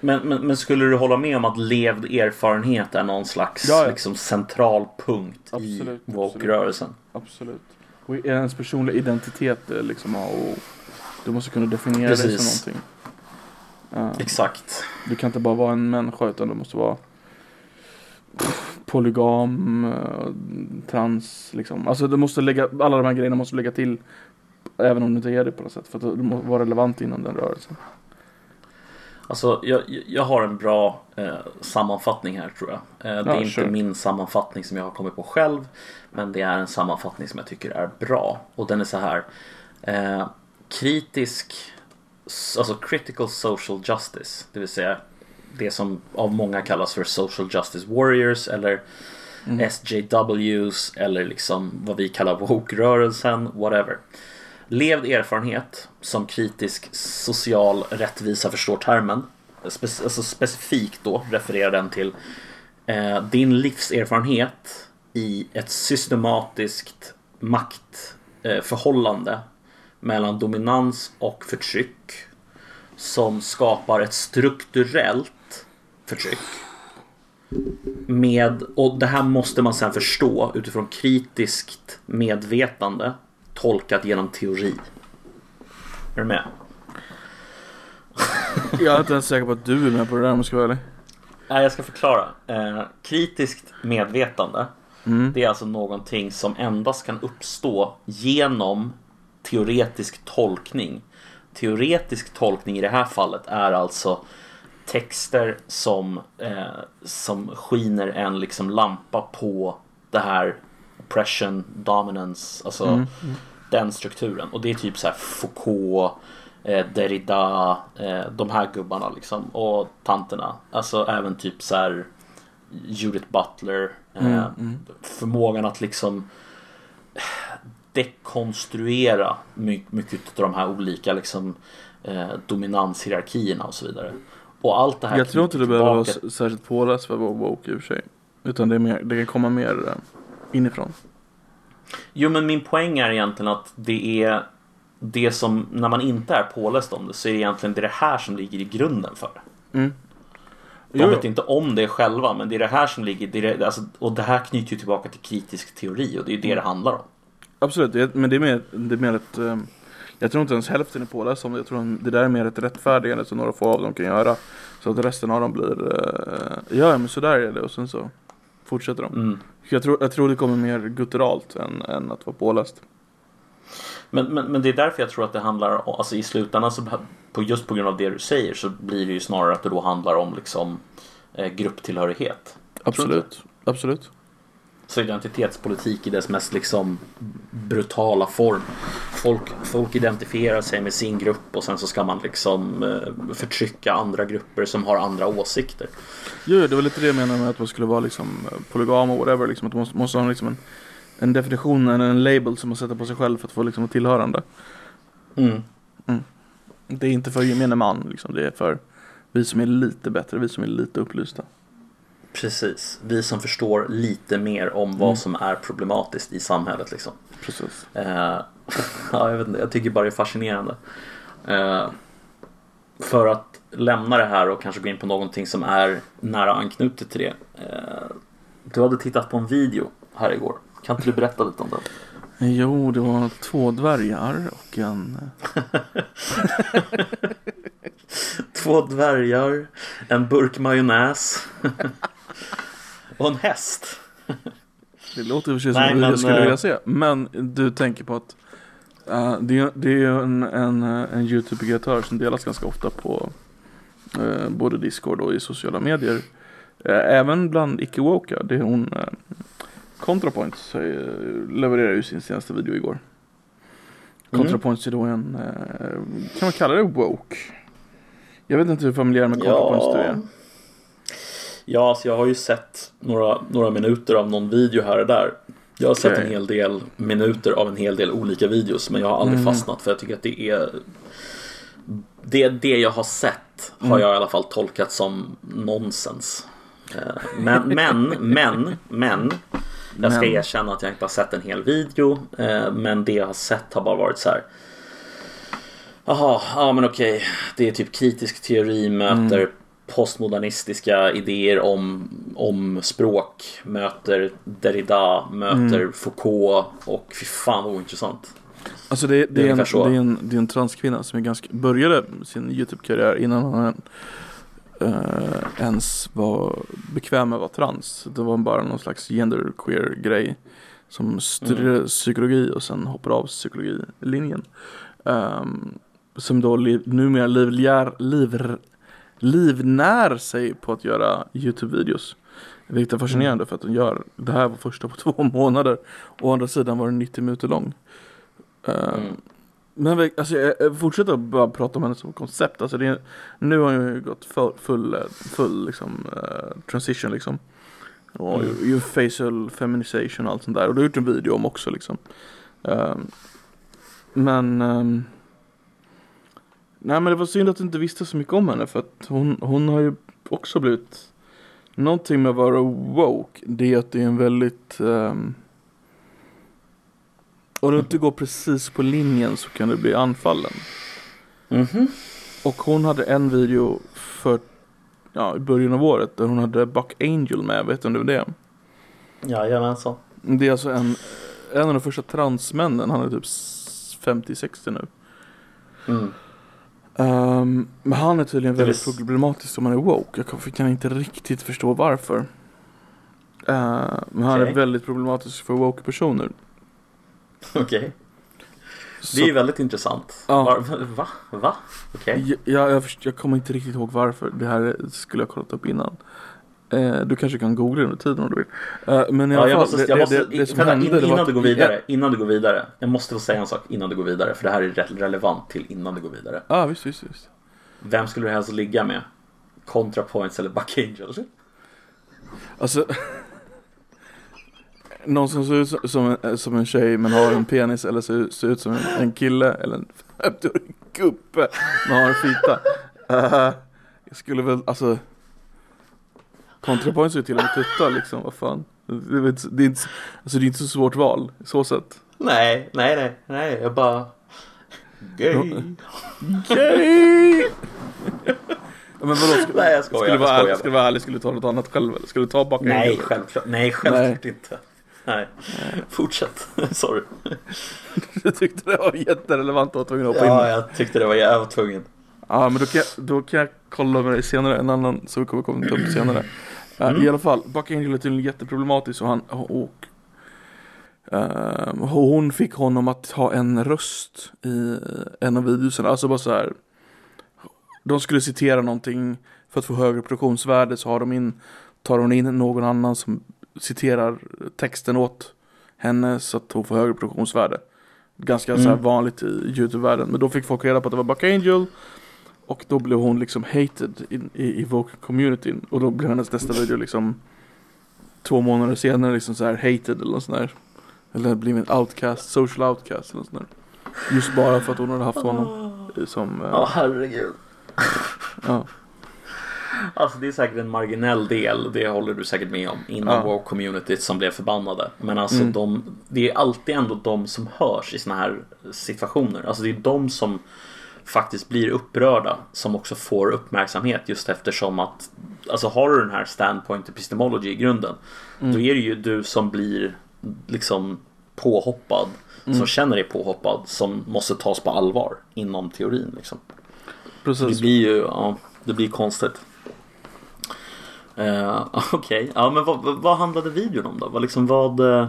men, men, men skulle du hålla med om att levd erfarenhet är någon slags Ja, ja. Liksom, central punkt Absolut, i woke-rörelsen? absolut. Och ens personliga identitet är liksom och du måste kunna definiera dig Precis. som någonting. Exakt. Du kan inte bara vara en människa utan du måste vara polygam, eh, trans liksom. Alltså du måste lägga, alla de här grejerna måste lägga till även om du inte är det på något sätt för att du måste vara relevant inom den rörelsen. Alltså, jag, jag har en bra eh, sammanfattning här tror jag. Eh, det är inte sure. min sammanfattning som jag har kommit på själv. Men det är en sammanfattning som jag tycker är bra. Och den är så här. Eh, kritisk, alltså critical social justice. Det vill säga det som av många kallas för social justice warriors eller SJWs eller liksom vad vi kallar woke-rörelsen, whatever. Levd erfarenhet som kritisk social rättvisa förstår termen. Spe- alltså specifikt då refererar den till eh, din livserfarenhet i ett systematiskt maktförhållande eh, mellan dominans och förtryck som skapar ett strukturellt förtryck. Med, och det här måste man sen förstå utifrån kritiskt medvetande tolkat genom teori. Är du med? Jag är inte ens säker på att du är med på det där om jag ska vara ärlig. Nej, jag ska förklara. Eh, kritiskt medvetande Mm. det är alltså någonting som endast kan uppstå genom teoretisk tolkning. Teoretisk tolkning i det här fallet är alltså texter som, eh, som skiner en liksom lampa på det här oppression, dominance, alltså Mm. den strukturen. Och det är typ så här Foucault, eh, Derrida, eh, de här gubbarna liksom. Och tanterna. Alltså även typ så här Judith Butler. Eh, Mm, mm. Förmågan att liksom dekonstruera my- mycket av de här olika liksom, eh, dominanshierarkierna och så vidare. Och allt det här Jag tror inte du behöver vara särskilt påläst för att vara woke i och för sig. Utan det, mer, det kan komma mer eh, inifrån. Jo men min poäng är egentligen att det är det som, när man inte är påläst om det så är det egentligen det, är det här som ligger i grunden för det. Mm. De vet inte om det själva men det är det här som ligger, det det, alltså, och det här knyter ju tillbaka till kritisk teori och det är ju det det handlar om. Absolut, men det är mer, det är mer ett... eh, jag tror inte ens hälften är påläst om det. Jag tror att det där är mer ett rättfärdigande som några få av dem kan göra. Så att resten av dem blir... eh, ja, men så där är det och sen så fortsätter de. Mm. Jag, tror, jag tror det kommer mer gutturalt än, än att vara påläst. Men, men, men det är därför jag tror att det handlar om, alltså i slutändan så på, just på grund av det du säger så blir det ju snarare att det då handlar om liksom eh, grupptillhörighet. Absolut, absolut. Så identitetspolitik i dess mest liksom brutala form. Folk, folk identifierar sig med sin grupp och sen så ska man liksom eh, förtrycka andra grupper som har andra åsikter. Jo, det var lite det jag menade med att man skulle vara liksom eh, polygam och whatever. Liksom, att man måste, måste ha liksom en, en definition, en, en label som man sätter på sig själv för att få liksom ett tillhörande. Mm. Det är inte för gemene man, liksom. det är för Vi som är lite bättre, vi som är lite upplysta. Precis, vi som förstår lite mer om vad Mm. som är problematiskt i samhället liksom. Precis. Eh, ja, jag, vet inte, jag tycker bara det är fascinerande. Eh, för att lämna det här och kanske gå in på någonting som är nära anknutet till det. Eh, du hade tittat på en video här igår. Kan inte du berätta lite om den? Jo, det var två dvärgar och en... Två dvärgar, en burk majonnäs och en häst. Det låter i och för sig Nej, som men, jag skulle eh, vilja se. Men du tänker på att eh, det, är- det är ju en, en, eh, en YouTube-kreatör som delas ganska ofta på eh, både Discord och i sociala medier. Eh, även bland icke-woka. Det är hon uh, ContraPoints eh, levererar ju sin senaste video igår. Mm. ContraPoints är då en, eh, kan man kalla det woke? Jag vet inte hur familjär med ContraPoints du är. Ja, alltså jag har ju sett några, några minuter av någon video här och där. Jag har sett en hel del minuter av en hel del olika videos men jag har aldrig Mm. fastnat för jag tycker att det är det, det jag har sett har Mm. jag i alla fall tolkat som nonsens. Eh, Men, men, men, men Jag ska erkänna att jag inte har sett en hel video eh, Men det jag har sett har bara varit så här. Jaha, ja men okej Det är typ kritisk teori möter Mm. Postmodernistiska idéer om, om språk Möter Derrida, möter Mm. Foucault och fy fan vad ointressant Alltså det, det, Det är en, det, är en, det är en transkvinna som är ganska, började sin YouTube-karriär innan hon uh, ens var bekväm med att vara trans. Det var bara någon slags genderqueer grej. Som studerade psykologi och sen hoppade av psykologilinjen. Um, som då liv, numera livlär, liv, livnär sig på att göra YouTube-videos. Vilket är fascinerande för att hon gör, det här var första på två månader. Å andra sidan var den 90 minuter lång. Eh, Mm. Men vi- alltså, jag fortsätter bara prata om henne som koncept. Alltså, det är, nu har hon ju gått full, full, eh, full liksom, eh, transition liksom. Och Mm. ju facial feminization och allt sånt där. Och du har gjort en video om också liksom. Ehm, men ehm, Nej men det var synd att du inte visste så mycket om henne för att hon, hon har ju också blivit Någonting med att vara woke Det är att det är en väldigt um, Om du inte går precis på linjen så kan du bli anfallen Mhm. Och hon hade en video för Ja i början av året där hon hade Buck Angel med, vet du om det är? Jajamensan Det är alltså en En av de första transmännen, han är typ s- 50-60 nu mm. Ehm, men han är tydligen är väldigt väl- problematisk om han är woke. Jag kan, inte riktigt förstå varför. Ehm, men han är Okej. väldigt problematisk för woke personer. Okej Så, Det är väldigt intressant Ja. Var, Va? Va? Okej jag, jag, jag, först- jag kommer inte riktigt ihåg varför. Det här skulle jag kollat upp innan. Ehm, du kanske kan googla under tiden om du vill. Ehm, men i Ja, alla jag fall, måste, det, jag det, måste, det, det som vänta, hände in, innan att- du går vidare, innan du går vidare. Jag måste få säga en sak innan du går vidare, för det här är rätt relevant till innan du går vidare. Ja, ah, visst, visst, visst. Vem skulle du helst ligga med? ContraPoints eller Buck Angel? Alltså Någon som ser ut som- som en, som en tjej men har en penis eller ser, ser ut som en, en kille eller en 50-årig gubbe men har en fita. Eh, jag skulle väl, alltså Kontrapoints är till och med tuttar liksom, vad fan. Det är, inte- det är inte, alltså det är inte så svårt val, så sett. Nej, nej, nej, nej, jag bara... Gay. Gay! Ja, men vadå, ska, Nej, jag skojar, skulle, jag vara skojar skulle vara ärlig, skulle du ta något annat själv eller? Skulle du ta baka Nej, Angel? självklart, nej, självklart inte. Nej, fortsätt. Sorry. Du tyckte det var jätterelevant att vara tvungen att hoppa in. Ja, jag tyckte det var jag var tvungen. Ja men då kan, jag, då kan jag kolla med dig senare, en annan som vi kommer komma upp senare. Eh, Mm. I alla fall, Buck Angel är tydligen jätteproblematisk och han och ehm, hon fick honom att ha en röst i en av videorna, alltså bara så här. De skulle citera någonting för att få högre produktionsvärde så har de in, tar hon in någon annan som citerar texten åt henne så att hon får högre produktionsvärde. Ganska så här Mm. vanligt i YouTube-världen. Men då fick folk reda på att det var Buck Angel. Och då blev hon liksom hated i, i, i vocal communityn. Och då blev hennes nästa video liksom två månader senare liksom så här hated eller något sånt där. Eller blivit en outcast, social outcast eller något sånt där. Just bara för att hon hade haft honom i- som, eh, Ja, herregud. ja. Alltså det är säkert en marginell del, det håller du säkert med om, inom Ja. woke-communityt som blev förbannade. Men alltså Mm. de, det är alltid ändå de som hörs i såna här situationer. Alltså det är de som faktiskt blir upprörda som också får uppmärksamhet just eftersom att Alltså har du den här standpoint epistemology i grunden Mm. Då är det ju du som blir liksom påhoppad Mm. Som känner dig påhoppad som måste tas på allvar inom teorin liksom. Det Precis. blir ju, ja, det blir konstigt. Uh, Okej, ja men vad, vad, handlade videon om då? Vad, liksom, vad, eh,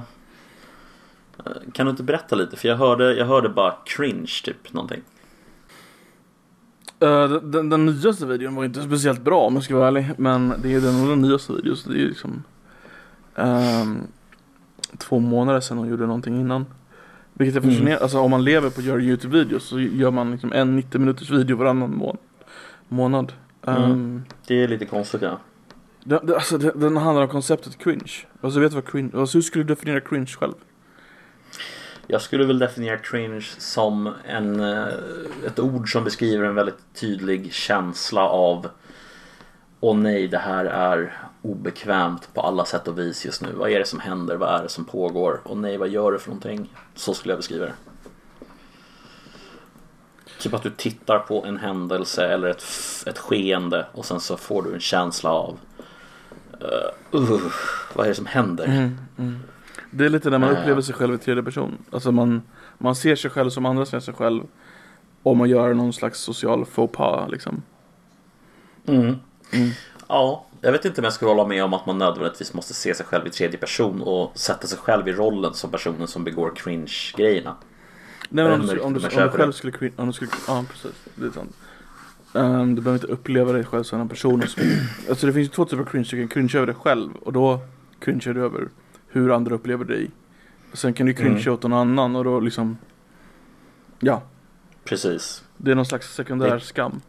kan du inte berätta lite? För jag hörde, jag hörde bara cringe typ någonting. Eh, den, den, nyaste videon var inte speciellt bra om jag ska vara ärlig. Men det är den, den nyaste videon så det är ju liksom ehm, Två månader sedan hon gjorde någonting innan. Vilket är Mm. fascinerande, alltså om man lever på att göra YouTube-videos så gör man liksom en 90 minuters video varannan må månad. Mm. Ehm, Det är lite konstigt ja. den, den, alltså, den handlar om konceptet cringe. Alltså vet du vad cringe, alltså, hur skulle du definiera cringe själv? Jag skulle väl definiera cringe som en, eh, ett ord som beskriver en väldigt tydlig känsla av Åh nej, det här är obekvämt på alla sätt och vis just nu. Vad är det som händer? Vad är det som pågår? Åh nej, vad gör du för någonting? Så skulle jag beskriva det. Typ att du tittar på en händelse eller ett, ett skeende och sen så får du en känsla av uh, uh, Vad är det som händer? Mm. mm. Det är lite när man Eh. upplever sig själv i tredje person. Alltså man, man ser sig själv som andra ser sig själv. Och man gör någon slags social faux pas liksom. Mm. Mm. Ja, jag vet inte om jag skulle hålla med om att man nödvändigtvis måste se sig själv i tredje person och sätta sig själv i rollen som personen som begår cringe-grejerna. Nej men om du, om du, om om du själv skulle, cringe- om du skulle, ja precis, det är sant. Ehm, du behöver inte uppleva dig själv som en person som, Alltså det finns ju två typer av cringe, du kan cringe över dig själv och då cringear du över hur andra upplever dig. Sen kan du cringe Mm. åt någon annan och då liksom, ja, Precis. det är någon slags sekundär Det- skam.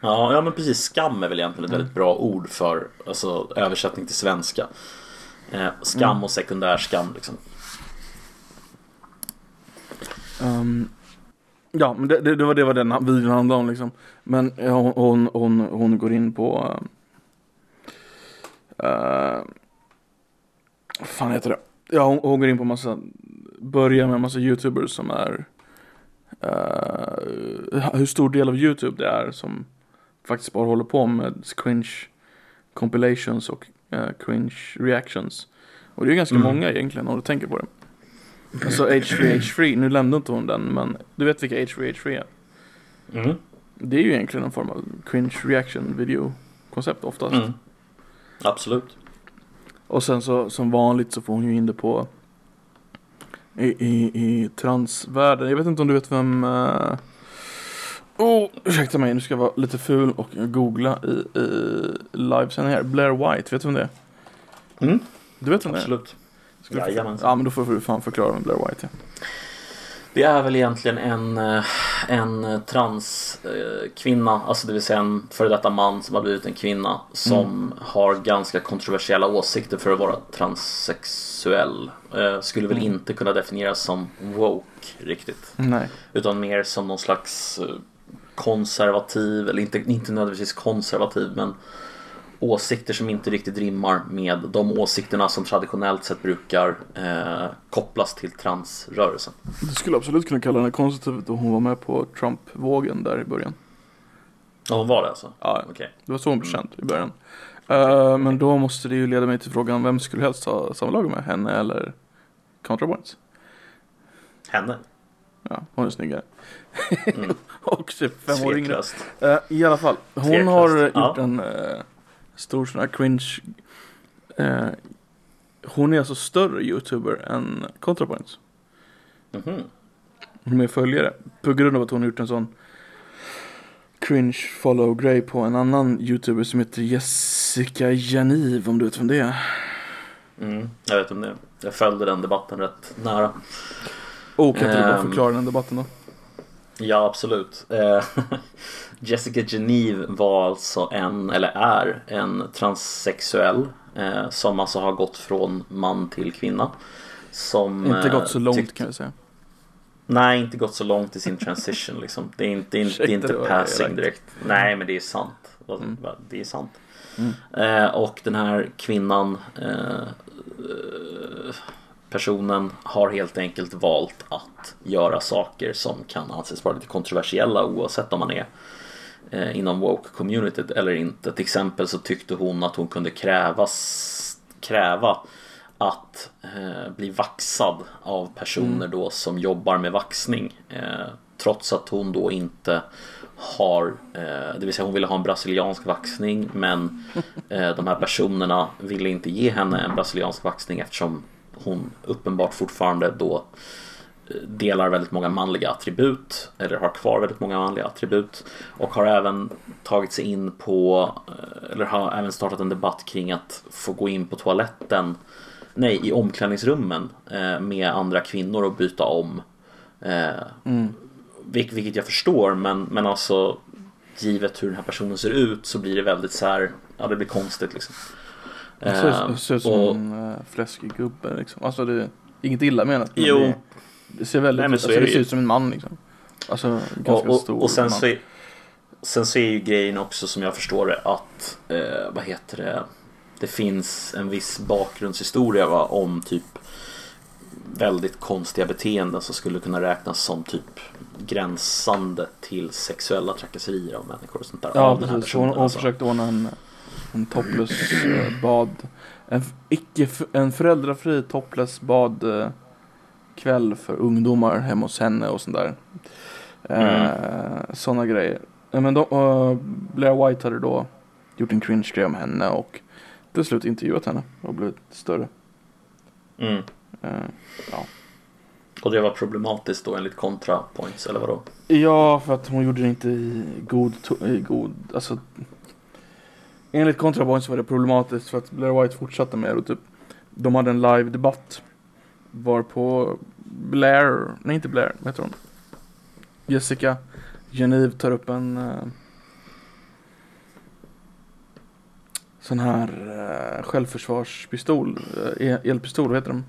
Ja, ja men precis. Skam är väl egentligen ett Mm. väldigt bra ord för alltså, översättning till svenska. Eh, skam Mm. och sekundär skam liksom. Ehm, ja, men det, det, det var det vad den videon handlade om liksom. Men ja, hon, hon, hon, hon går in på... Uh, vad fan heter det? Ja, hon, hon går in på massa... Börjar med massa YouTubers som är... eh, hur stor del av YouTube det är som faktiskt bara håller på med cringe compilations och eh, cringe reactions. Och det är ganska Mm. många egentligen om du tänker på det. Alltså H3 H3, nu lämnade inte hon den men du vet vilka H3 H3 är? Mm. Det är ju egentligen en form av cringe reaction video koncept oftast. Mm. Absolut. Och sen så som vanligt så får hon ju in det på i, i, i transvärlden. Jag vet inte om du vet vem uh... Oh, ursäkta mig, nu ska jag vara lite ful och googla i, i livesändning här. Blair White, vet du vem det är? Mm. Du vet vem det är? Absolut. Ja men då får du fan förklara vem Blair White är. Det är väl egentligen en, eh, en transkvinna, alltså det vill säga en före detta man som har blivit en kvinna som Mm. har ganska kontroversiella åsikter för att vara transsexuell. Eh, Skulle väl Mm. inte kunna definieras som woke riktigt. Nej. Utan mer som någon slags eh, konservativ, eller inte, inte nödvändigtvis konservativ men åsikter som inte riktigt rimmar med de åsikterna som traditionellt sett brukar eh, kopplas till transrörelsen. Du skulle absolut kunna kalla henne konservativ då hon var med på Trump-vågen där i början. Ja, hon var det alltså? Ja, Okej. det var så hon blev känd i början. Eh, men då måste det ju leda mig till frågan, vem skulle helst ha samma lag med? Henne eller ContraPoints? Henne? Ja, hon är snyggare. Mm. och typ fem år yngre. Eh, I alla fall, hon Tveklöst, har eh, ja. gjort en eh, stor sån här cringe eh, Hon är alltså större youtuber än ContraPoints Mhm. Med följare På grund av att hon har gjort en sån Cringe follow grej på en annan youtuber som heter Jessica Janiv om du vet vem det är Mm, jag vet om det. Jag följde den debatten rätt nära. Och kan inte du bara Ehm. förklara den debatten då? Ja, absolut. Eh, Jessica Geneve var alltså en, eller är, en transsexuell eh, som alltså har gått från man till kvinna. Som, Inte eh, gått så långt tyckt- kan vi säga Nej, inte gått så långt i sin transition liksom. Det är inte, inte, det är inte passing direkt. Nej, men det är sant. Mm. Det är sant. Mm. Eh, och den här kvinnan eh, personen har helt enkelt valt att göra saker som kan anses vara lite kontroversiella oavsett om man är eh, inom woke-communityt eller inte. Till exempel så tyckte hon att hon kunde krävas, kräva att eh, bli vaxad av personer mm. då som jobbar med vaxning. Eh, trots att hon då inte har, eh, det vill säga hon ville ha en brasiliansk vaxning men eh, de här personerna ville inte ge henne en brasiliansk vaxning eftersom hon uppenbart fortfarande då eh, delar väldigt många manliga attribut eller har kvar väldigt många manliga attribut och har även tagit sig in på eller har även startat en debatt kring att få gå in på toaletten nej i omklädningsrummen med andra kvinnor och byta om mm. Vilket jag förstår men, men alltså Givet hur den här personen ser ut så blir det väldigt så här Ja det blir konstigt liksom Det ser, ser ut som och, en äh, fläskig gubbe liksom. Alltså det är inget illa menat men Jo det, det ser väldigt Nej, alltså, det, det ser ut som en man liksom Alltså ganska och, stor och sen man. så är, Sen så är ju grejen också som jag förstår det att eh, Vad heter det Det finns en viss bakgrundshistoria va, om typ väldigt konstiga beteenden som skulle kunna räknas som typ gränsande till sexuella trakasserier av människor och sånt där. Ja, precis. Hon, hon alltså. försökte ordna en, en topless eh, bad. En, icke, en föräldrafri topless bad eh, kväll för ungdomar hemma hos henne och sånt där. Eh, mm. Sådana grejer. Men då, uh, Blair White hade då gjort en cringe-grej om henne och till slut intervjuat henne och blivit större. Mm. Uh, ja. Och det var problematiskt då enligt ContraPoints eller vadå? Ja, för att hon gjorde det inte i god, i god alltså Enligt ContraPoints var det problematiskt för att Blair White fortsatte med det typ De hade en live debatt Varpå Blair, nej inte Blair, vad heter hon? Jessica Geniv tar upp en uh, Sån här uh, självförsvarspistol, uh, elpistol, vad heter de?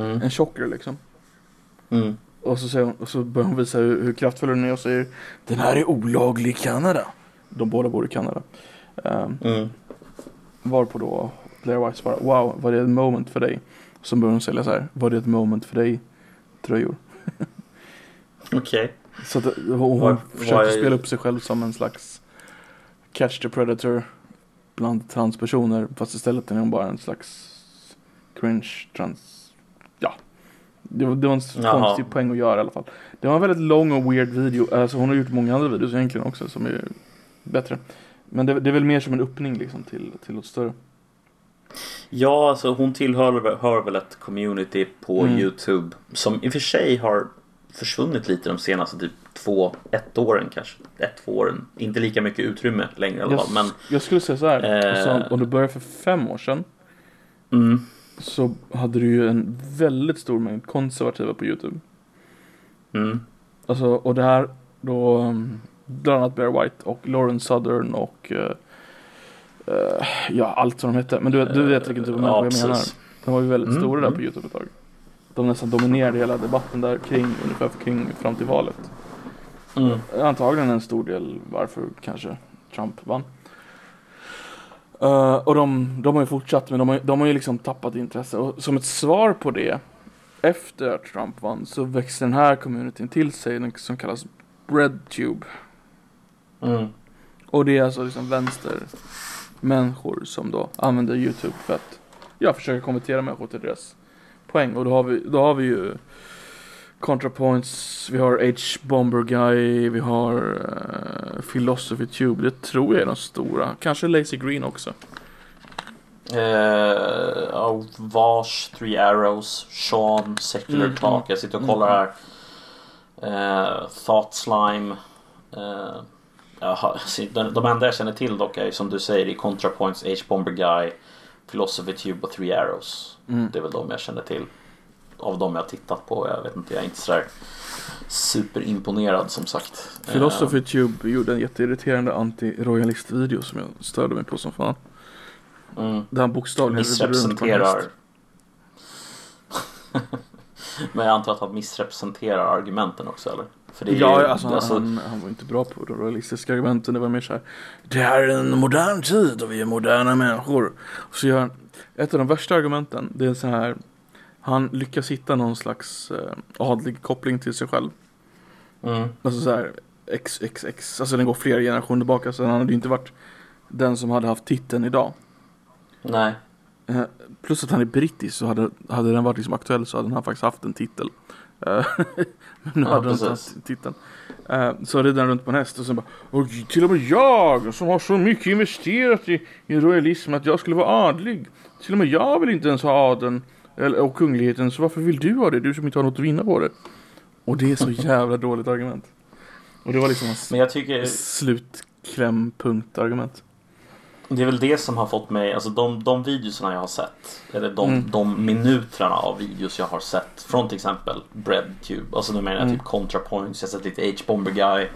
Mm. En chocker liksom. Mm. Och, så säger hon, och så börjar hon visa hur, hur kraftfull den är och säger Den här är olaglig i Kanada. De båda bor i Kanada. Um, mm. Varpå då Blair White svarar Wow, var det ett moment för dig? Så börjar hon sälja så här Var det ett moment för dig? Tröjor. Okej. Okay. Så att hon, hon var, försöker var spela upp sig själv som en slags Catch the Predator bland transpersoner. Fast istället är hon bara en slags cringe trans det var, det var en Jaha. konstig poäng att göra i alla fall. Det var en väldigt lång och weird video. Alltså hon har gjort många andra videos egentligen också som är bättre. Men det, det är väl mer som en öppning liksom till, till något större. Ja, alltså hon tillhör hör väl ett community på mm. Youtube som i och för sig har försvunnit lite de senaste typ två, ett åren kanske. Ett, två åren. Inte lika mycket utrymme längre i alla fall. Men, jag skulle säga så här. Eh, alltså, om du började för fem år sedan. Mm så hade du ju en väldigt stor mängd konservativa på Youtube. Mm. Alltså, och det här då, um, bland annat Bear White och Lauren Southern och uh, ja, allt som de hette. Men du, du vet vilken typ av människor jag menar. De var ju väldigt mm. stora där på mm. Youtube ett tag. De nästan dominerade hela debatten där kring, ungefär kring fram till valet. Mm. Antagligen en stor del varför kanske Trump vann. Uh, och de, de har ju fortsatt men de har, de har ju liksom tappat intresse. Och som ett svar på det efter att Trump vann så växte den här communityn till sig den som kallas Breadtube. Mm. Och det är alltså liksom vänstermänniskor som då använder Youtube för att ja, försöka konvertera människor till deras poäng. Och då har vi, då har vi ju ContraPoints, vi har H-Bomber Guy, vi har uh, Philosophy Tube. Det tror jag är de stora. Kanske Lazy Green också. Uh, oh, Vash, Three Arrows, Sean, Secular mm, Talk. Jag sitter och kollar här. Uh, Thought Slime. Uh, jaha, de, enda jag känner till dock är som du säger i ContraPoints, H-Bomber Guy, Philosophy Tube och Three Arrows. Mm. Det är väl de jag känner till av de jag tittat på. Jag vet inte, jag är inte sådär superimponerad som sagt. Philosophy Tube gjorde en jätteirriterande anti-royalist-video som jag störde mig på som fan. Mm. Där han bokstavligen missrepresenterar. Men jag antar att han missrepresenterar argumenten också eller? Ja, ju- alltså, alltså, han, han var inte bra på de realistiska argumenten. Det var mer så här. Det här är en modern tid och vi är moderna människor. Och så gör ett av de värsta argumenten, det är så här. Han lyckas hitta någon slags eh, adlig koppling till sig själv. mm, Alltså så här XXX, alltså den går flera generationer tillbaka. Så han hade ju inte varit den som hade haft titeln idag. nej. Eh, Plus att han är brittisk så hade, hade den varit liksom aktuell så hade han faktiskt haft en titel. Eh, Men nu Ja, hade inte titeln. Eh, Så rider han runt på en häst och sen bara och till och med jag som har så mycket investerat i, i royalism att jag skulle vara adlig. Till och med jag vill inte ens ha adeln eller, och kungligheten så varför vill du ha det? Du som inte har något att vinna på det. Och det är så jävla dåligt argument. Och det var liksom hans Men jag tycker slutklämpunkt argument. Det är väl det som har fått mig, alltså de, de videorna jag har sett, eller de, Mm. de minuterna av videos jag har sett från till exempel Breadtube, alltså nu menar jag Mm. typ ContraPoints, jag har sett lite H-Bomber Guy,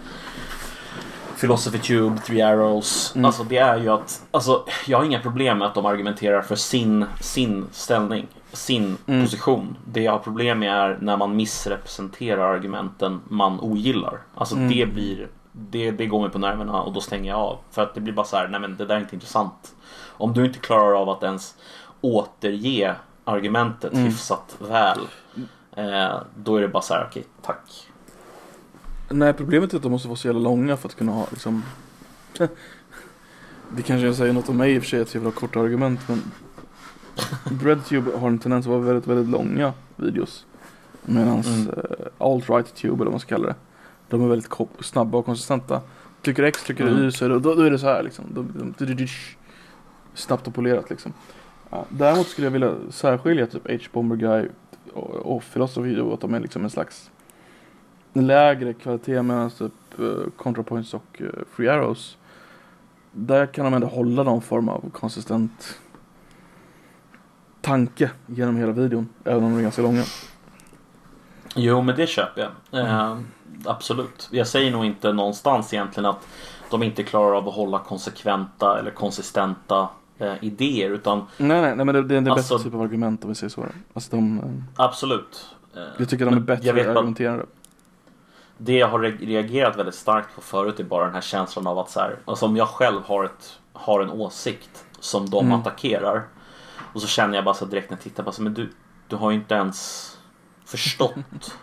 Philosophy Tube, Three Arrows. Mm. Alltså det är ju att, alltså jag har inga problem med att de argumenterar för sin, sin ställning, sin Mm. position. Det jag har problem med är när man missrepresenterar argumenten man ogillar. Alltså Mm. det blir, det, det går mig på nerverna och då stänger jag av. För att det blir bara så här, nej men det där är inte intressant. Om du inte klarar av att ens återge argumentet Mm. hyfsat väl. Eh, då är det bara så här, okej, tack. Nej, problemet är att de måste vara så jävla långa för att kunna ha liksom Det kanske säger något om mig i och för sig att jag vill ha korta argument men Breadtube har en tendens att vara väldigt, väldigt långa videos Medan Mm. uh, alt-right tube eller vad man ska kalla det De är väldigt snabba och konsistenta Trycker X, trycker Mm. Y så är det, då, då är det så här liksom Snabbt och polerat liksom ja, Däremot skulle jag vilja särskilja typ H-Bomber Guy och, och Philosophy och att de är liksom en slags lägre kvalitet medan typ uh, ContraPoints och uh, Free Arrows där kan de ändå hålla någon form av konsistent tanke genom hela videon även om de är ganska långa. Jo, men det köper jag. Eh, absolut. Jag säger nog inte någonstans egentligen att de inte klarar av att hålla konsekventa eller konsistenta eh, idéer. Utan Nej nej, nej men det, det är en Alltså- bättre typ av argument om vi säger så. Alltså de, eh, absolut. Eh, jag tycker de är bättre jag argumenterade. Det jag har re- reagerat väldigt starkt på förut är bara den här känslan av att så här, alltså om jag själv har, ett, har en åsikt som de Mm. attackerar. Och så känner jag bara så direkt när jag tittar på så men du, du har ju inte ens förstått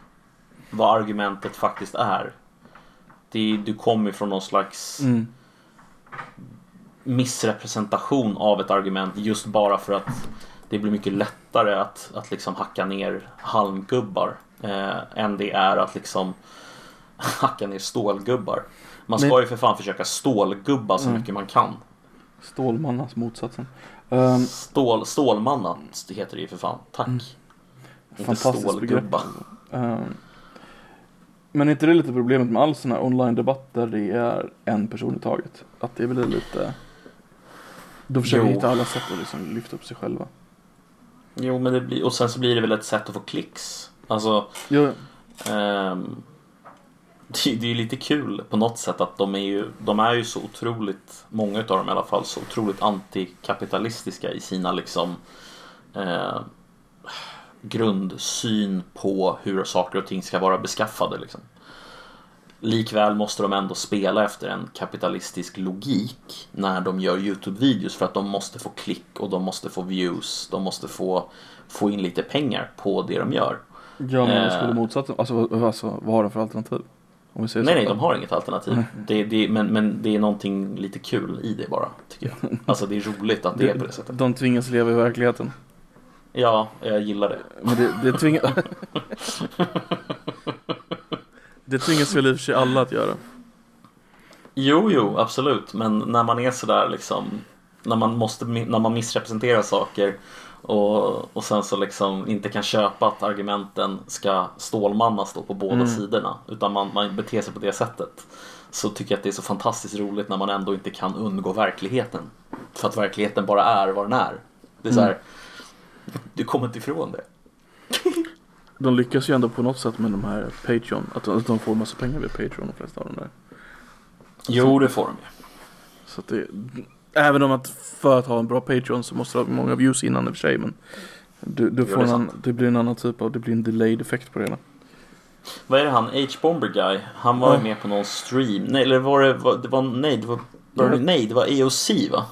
vad argumentet faktiskt är. Det, du kommer från någon slags Mm. missrepresentation av ett argument just bara för att det blir mycket lättare att, att liksom hacka ner halmgubbar eh, än det är att liksom hacka ner stålgubbar. Man ska Men- ju för fan försöka stålgubba så Mm. mycket man kan. Stålmannas motsatsen. Um, Stål, stålmanna heter det ju för fan. Tack. Mm. Fantastiskt begrepp. Um, men är inte det lite problemet med all sån här online-debatt där det är en person i taget? Att det blir lite... De försöker Jo. hitta alla sätt att liksom lyfta upp sig själva. Jo men det blir, och sen så blir det väl ett sätt att få klicks. Alltså Jo, Ehm, det, det är lite kul på något sätt att de är ju, de är ju så otroligt, många utav dem i alla fall, så otroligt antikapitalistiska i sina liksom eh, grundsyn på hur saker och ting ska vara beskaffade. Liksom. Likväl måste de ändå spela efter en kapitalistisk logik när de gör Youtube-videos för att de måste få klick och de måste få views, de måste få, få in lite pengar på det de gör. Ja men Eh. skulle motsatsen, alltså, alltså vad har de för alternativ? Nej, så. nej, de har inget alternativ. Det, det, men, men det är någonting lite kul i det bara, tycker jag. Alltså det är roligt att det är på det sättet. De tvingas leva i verkligheten. Ja, jag gillar det. Men det, det tvingas... det tvingas väl i och för sig alla att göra. Jo, jo, absolut. Men när man är sådär liksom, när man måste, när man missrepresenterar saker och, och sen så liksom inte kan köpa att argumenten ska stålmannas då på båda Mm. sidorna utan man, man beter sig på det sättet. Så tycker jag att det är så fantastiskt roligt när man ändå inte kan undgå verkligheten. För att verkligheten bara är vad den är. Det är så här, du kommer inte ifrån det. De lyckas ju ändå på något sätt med de här Patreon. Att, att de får massa pengar via Patreon de flesta av dem där. Jo, det får de ju. Så att det, även om att för att ha en bra Patreon så måste du ha många views innan i och för sig. Men du, du får det en, annan- det blir en annan typ av, det blir en delayed effekt på det hela. Vad är det han, H-Bomber Guy? Han var ju Ja. med på någon stream. Nej, eller var det, var, det var, nej, det var, nej, det var AOC va?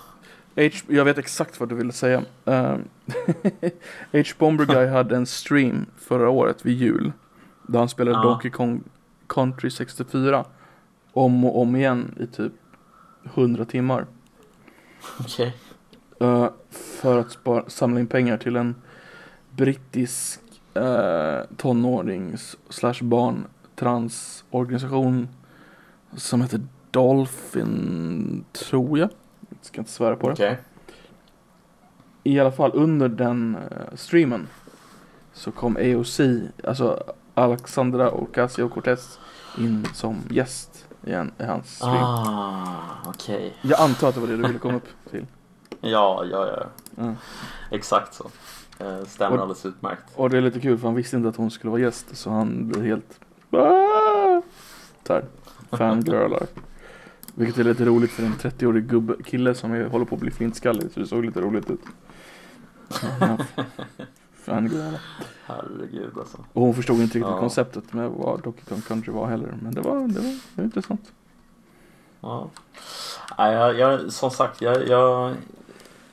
H, jag vet exakt vad du ville säga. Ehm, H Bomber Guy hade en stream förra året vid jul. Där han spelade Ja. Donkey Kong Country 64. Om och om igen i typ 100 timmar. Okej. Eh, för att spara, samla in pengar till en brittisk uh, tonårings slash barn transorganisation som heter Dolphin, tror jag. Ska inte svära på det. Okej. I alla fall under den eh, streamen så kom AOC, alltså Alexandra Ocasio-Cortez in som gäst i, en, i hans stream. Ah, okej. Jag antar att det var det du ville komma upp till. Ja, ja, ja. Ja. Exakt så. Eh, Stämmer Och- alldeles utmärkt. Och det är lite kul för han visste inte att hon skulle vara gäst så han blev helt "Ah!" såhär fangirlar. Vilket är lite roligt för en 30-årig gubbe, kille som är, håller på att bli flintskallig så det såg lite roligt ut. Fangirlar. Herregud alltså. Och hon förstod inte riktigt Ja. konceptet med vad Donkey Kong Country var heller. Men det var, det var, det var intressant. Ja. Jag, jag, som sagt, jag, jag,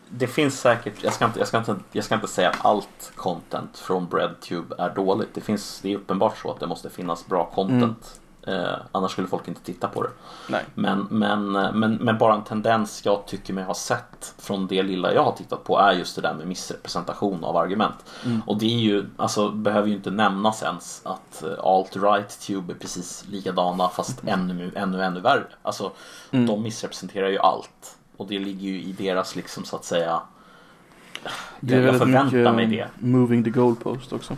det finns säkert, jag ska, inte, jag, ska inte, jag ska inte säga att allt content från BreadTube är dåligt. Det, finns, det är uppenbart så att det måste finnas bra content. Eh, annars skulle folk inte titta på det. Nej. Men, men, men, men bara en tendens jag tycker mig ha sett från det lilla jag har tittat på är just det där med missrepresentation av argument. Mm. Och det är ju, alltså behöver ju inte nämnas ens att eh, alt-right tube är precis likadana fast ännu, ännu, ännu värre. Alltså Mm. de missrepresenterar ju allt. Och det ligger ju i deras liksom så att säga Det är jag, förväntar mig det moving the goalpost också.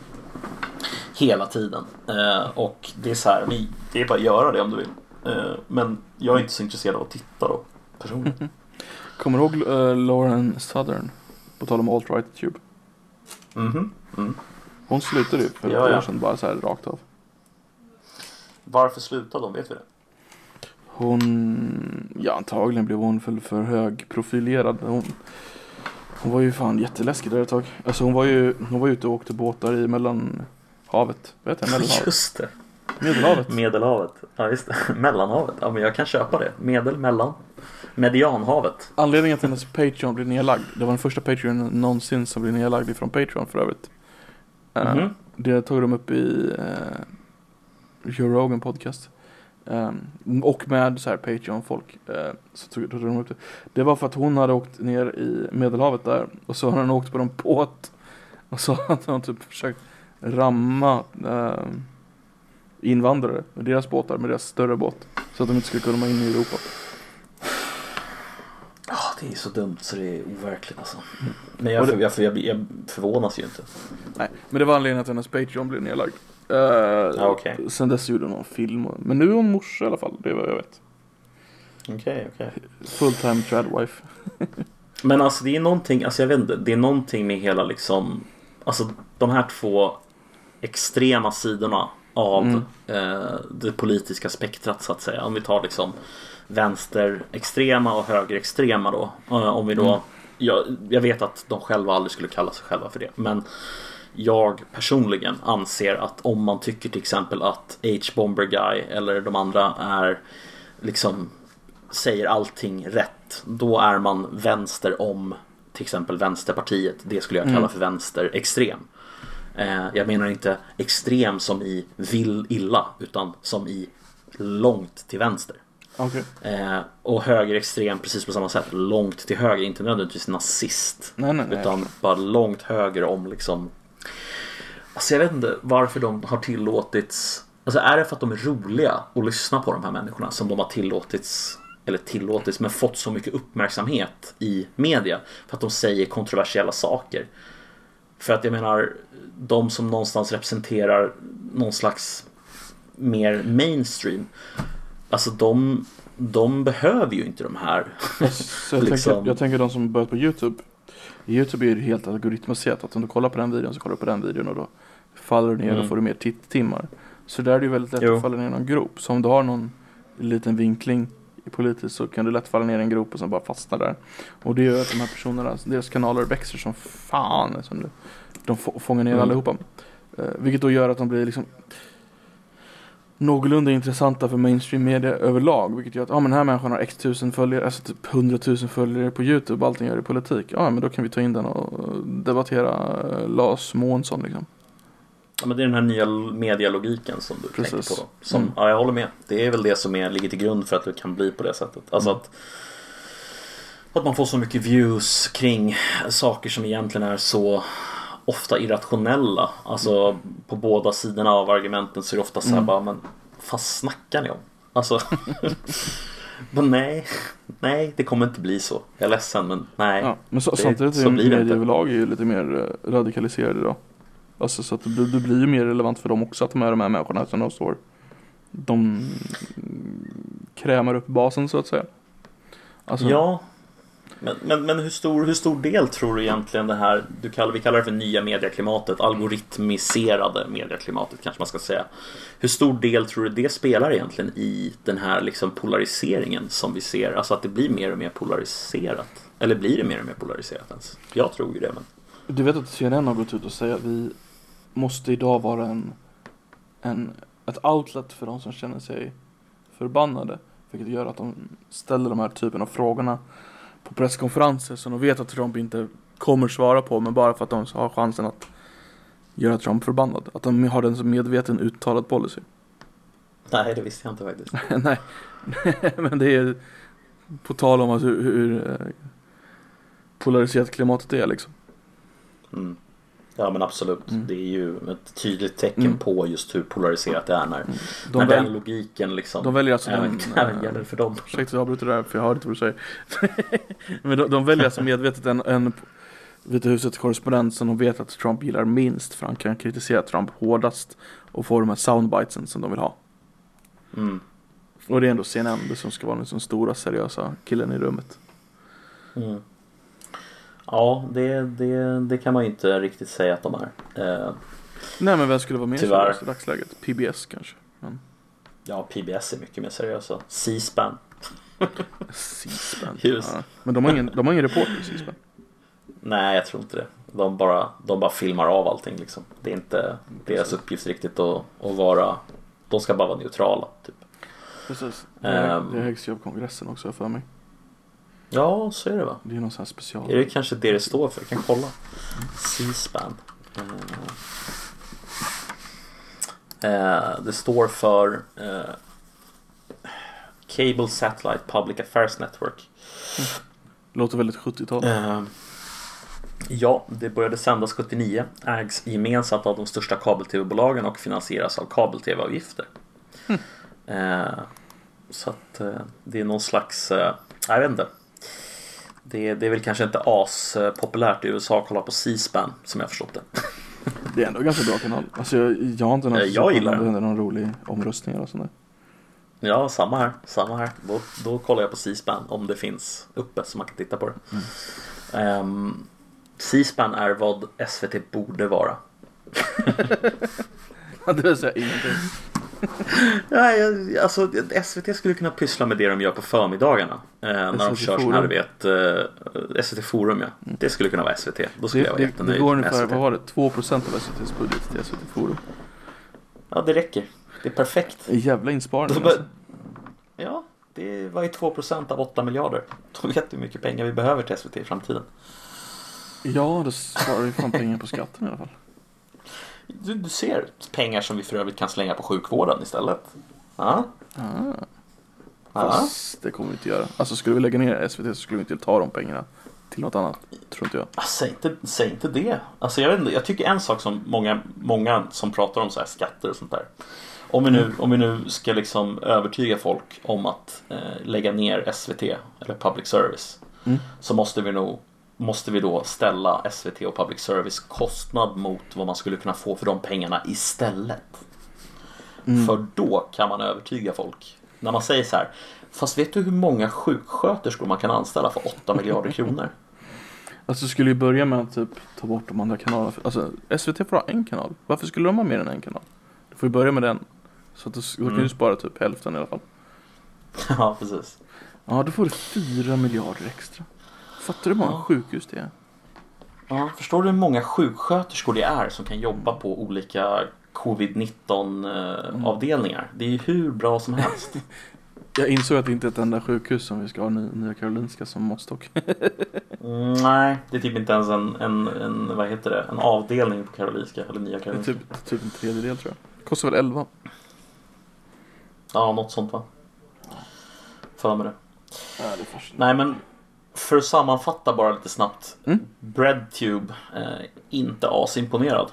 Hela tiden. Eh, och det är så här, vi- det är bara att göra det om du vill. Eh, men jag är inte så intresserad av att titta då, personligen. Kommer du ihåg uh, Lauren Southern? På tal om alt-right tube. Mhm. Mm. Hon slutade ju för ett Ja, ja. år sedan bara så här rakt av. Varför slutade de? Vet vi det? Hon, ja antagligen blev hon för, för högprofilerad. Hon, hon var ju fan jätteläskig där ett tag. Alltså hon var ju, hon var ute och åkte båtar i mellanhavet. Vad heter det? Medelhavet? Just det. Medelhavet. Medelhavet. Ja, just det. Mellanhavet. Ja, men jag kan köpa det. Medel, mellan. Medianhavet. Anledningen till att hennes Patreon blev nedlagd. Det var den första Patreon någonsin som blev nedlagd ifrån Patreon för övrigt. Eh, Mhm. Det tog de upp i uh, Joe Rogan podcast. Ehm, och med så här Patreon-folk. eh, så tog, tog de upp det. Det var för att hon hade åkt ner i Medelhavet där. Och så hade hon åkt på en båt. Och så hade hon typ försökt ramma eh, invandrare med deras båtar, med deras större båt. Så att de inte skulle komma in i Europa. Ja, det är så dumt så det är overkligt alltså. Men jag, det- jag, jag, jag förvånas ju inte. Nej, men det var anledningen till att hennes Patreon blev nedlagd. Uh, Ja, okej. Sen dess gjorde hon någon film. Men nu är hon morsa i alla fall, det är vad jag vet. Okej, okej. Full time tradwife. Men alltså det är någonting, alltså jag vet inte, det är någonting med hela liksom, alltså de här två extrema sidorna av Mm. eh, det politiska spektrat så att säga. Om vi tar liksom vänsterextrema och högerextrema då. Eh, om vi då, Mm. jag, jag vet att de själva aldrig skulle kalla sig själva för det. Men jag personligen anser att om man tycker till exempel att H-Bomber Guy eller de andra är liksom säger allting rätt, då är man vänster om till exempel Vänsterpartiet. Det skulle jag kalla Mm. för vänsterextrem. Eh, jag menar inte extrem som i vill illa, utan som i långt till vänster. Okej. Eh, och högerextrem precis på samma sätt, långt till höger, inte nödvändigtvis nazist. Nej, nej, nej. Utan bara långt höger om liksom Alltså jag vet inte varför de har tillåtits Alltså är det för att de är roliga att lyssna på de här människorna som de har tillåtits Eller tillåtits men fått så mycket uppmärksamhet i media För att de säger kontroversiella saker För att jag menar De som någonstans representerar någon slags mer mainstream Alltså de De behöver ju inte de här Så jag, liksom- tänker, jag tänker de som börjat på YouTube. YouTube är det helt algoritmaserat. Att om du kollar på den videon så kollar du på den videon och då faller du ner Mm. och får du mer titttimmar. Så där är det ju väldigt lätt Jo. att falla ner i någon grop. Så om du har någon liten vinkling politiskt så kan du lätt falla ner i en grop och sen bara fastna där. Och det gör att de här personerna, deras kanaler växer som fan. Som de få- fångar ner Mm. allihopa. Eh, vilket då gör att de blir liksom någorlunda intressanta för mainstream media överlag. Vilket gör att, ja men den här människan har x tusen följare, alltså typ 100 000 följare på YouTube och allting gör i politik. Ja men då kan vi ta in den och debattera eh, Lars Månsson liksom. Ja, men det är den här nya medialogiken som du Precis. tänker på. Som, Mm. Ja, jag håller med. Det är väl det som är, ligger till grund för att det kan bli på det sättet. Alltså Mm. att, att man får så mycket views kring saker som egentligen är så ofta irrationella. Alltså på båda sidorna av argumenten så är det ofta så här Mm. bara, men vad snackar ni om? Alltså, men nej, nej det kommer inte bli så. Jag är ledsen men nej. Ja, men så, Det- samtidigt så är blir det inte. överlag är ju lite mer eh, radikaliserade idag. Alltså så att det, blir- det blir ju mer relevant för dem också att de är de här människorna som de står. De krämar upp basen så att säga. Alltså, Ja. Men, men, men hur, stor, hur stor del tror du egentligen det här, du kallar, vi kallar det för nya medieklimatet, algoritmiserade medieklimatet kanske man ska säga. Hur stor del tror du det spelar egentligen i den här liksom polariseringen som vi ser? Alltså att det blir mer och mer polariserat. Eller blir det mer och mer polariserat ens? Jag tror ju det men. Du vet att CNN har gått ut och säger att vi måste idag vara en, en, ett outlet för de som känner sig förbannade. Vilket gör att de ställer de här typen av frågorna på presskonferenser som de vet att Trump inte kommer svara på men bara för att de har chansen att göra Trump förbannad. Att de har den som medveten uttalad policy. Nej det visste jag inte faktiskt. Nej, men det är på tal om hur, hur eh, polariserat klimatet är liksom. Mm. Ja men absolut. Mm. Det är ju ett tydligt tecken Mm. på just hur polariserat det är när, De, när väl, den logiken liksom de väljer alltså även, den, även gäller för dem. Ursäkta att jag avbryter det här för jag hör inte vad du säger. Men de, de väljer alltså medvetet en, en Vita husets korrespondent som de vet att Trump gillar minst för han kan kritisera Trump hårdast och få de här soundbitesen som de vill ha. Mm. Och det är ändå CNN som ska vara den stora seriösa killen i rummet. Mm. Ja, det, det, det kan man ju inte riktigt säga att de är. Eh, Nej men vem skulle vara mer Tyvärr. seriös i dagsläget? PBS kanske? Men ja, PBS är mycket mer seriösa. C-SPAN. C-SPAN. Ja. Men de har ingen, de har ingen reporter i C-SPAN. Nej, jag tror inte det. De bara, de bara filmar av allting liksom. Det är inte deras uppgift riktigt att, att vara... De ska bara vara neutrala. Typ. Precis. Det, är, Ehm. det högst av kongressen också för mig. Ja, så är det va? Det är någon sån här special. Är det kanske det det står för? Jag kan kolla. C-SPAN. Eh, eh, det står för eh, Cable Satellite Public Affairs Network. Låter väldigt 70-tal. Eh, ja, det började sändas 79, ägs gemensamt av de största kabel-tv-bolagen och finansieras av kabel-tv-avgifter. Eh, så att eh, det är någon slags, jag vet inte. Det, det är väl kanske inte as eh, populärt i USA att kolla på C-SPAN som jag förstått det. Det är ändå en ganska bra kanal. Alltså jag, jag har inte Eh, någon jag gillar det någon rolig omröstning och sånt där. Ja, samma här. Samma här. Då, då kollar jag på C-SPAN om det finns uppe så man kan titta på det. Ehm, C-SPAN är vad SVT borde vara. vill säga ingenting. Nej, jag- alltså SVT skulle kunna pyssla med det de gör på förmiddagarna. Eh, när de kör sån här, du vet, eh, SVT Forum ja. Det skulle kunna vara SVT. Då skulle jag Det, vara det, jättenöjd det går ungefär, vad var det, 2% av SVTs budget till SVT Forum. Ja, det räcker. Det är perfekt. Jävla insparing Då alltså. Ja, det var ju 2% av 8 miljarder. Då vet du hur mycket pengar vi behöver till SVT i framtiden. Ja, det sparar ju fan pengar på skatten i alla fall. Du, du ser pengar som vi för övrigt kan slänga på sjukvården istället. Ja, Ah, fast det kommer vi inte göra. Alltså skulle vi lägga ner SVT så skulle vi inte ta de pengarna till något annat. Tror inte jag. Ah, Säg inte, säg inte det. Alltså jag, vet inte, jag tycker en sak som många, många som pratar om så här skatter och sånt där. Om vi nu, om vi nu ska liksom övertyga folk om att eh, lägga ner SVT eller public service. Mm. Så måste vi nog Måste vi då ställa SVT och public service kostnad mot vad man skulle kunna få för de pengarna istället. Mm. För då kan man övertyga folk. När man säger så här. Fast vet du hur många sjuksköterskor man kan anställa för 8 miljarder kronor? Alltså skulle ju börja med att typ ta bort de andra kanalerna. Alltså SVT får ha en kanal. Varför skulle de ha mer än en kanal? Du får ju börja med den. Så att du, då kan Mm. du spara typ hälften i alla fall. ja, precis. Ja, då får du 4 miljarder extra. Fattar du hur många Ja. sjukhus det är? Ja, förstår du hur många sjuksköterskor det är som kan jobba på olika covid-19 eh, avdelningar. Det är ju hur bra som helst. Jag insåg att det inte är ett enda sjukhus som vi ska ha Ny- Nya Karolinska som måttstock. Mm, nej, det är typ inte ens en, en, en, vad heter det, en avdelning på Karolinska eller Nya Det är Karolinska. typ, typ en tredjedel tror jag. Kostar väl 11? Ja, något sånt va? För mig det. Ja, det. Nej men för att sammanfatta bara lite snabbt. Mm. Breadtube, eh, inte asimponerad.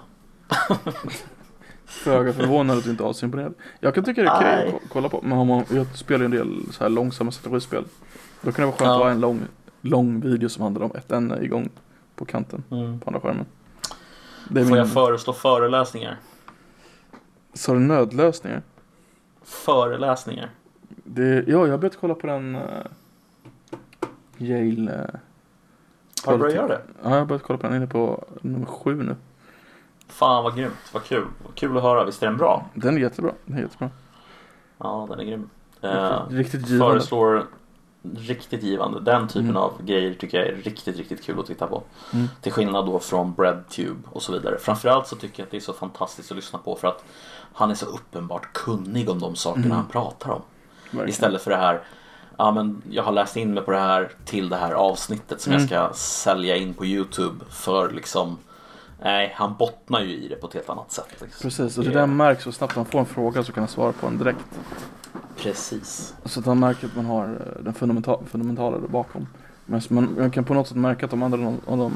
Föga förvånad att du inte är asimponerad. Jag kan tycka det är Nej. att ko- kolla på. Men man, jag spelar ju en del så här långsamma strategispel. Då kan det vara skönt Ja. att ha en lång, lång video som handlar om ett ämne igång på kanten Mm. på andra skärmen. Får min... jag föreslå föreläsningar? Sa du nödlösningar? Föreläsningar. Det, ja, jag har börjat kolla på den uh, Yale... Har du börjat göra det? Ja, jag har börjat kolla på den. Inne på nummer sju nu. Fan vad grymt, vad kul. Vad kul att höra, visst är den bra? Den är jättebra. Den är jättebra. Ja, den är grym. Eh, Riktigt givande. föreslår riktigt givande. Den typen Mm. av grejer tycker jag är riktigt, riktigt kul att titta på. Mm. Till skillnad då från Breadtube och så vidare. Framförallt så tycker jag att det är så fantastiskt att lyssna på för att han är så uppenbart kunnig om de sakerna Mm. han pratar om. Verkligen. Istället för det här Ja men jag har läst in mig på det här till det här avsnittet som Mm. jag ska sälja in på Youtube för liksom Nej, han bottnar ju i det på ett helt annat sätt. Liksom. Precis, och det där märks så snabbt man får en fråga så kan han svara på den direkt. Precis. Så att man märker att man har eh, den fundamenta- fundamentala där bakom. Men man, man kan på något sätt märka att de andra, om de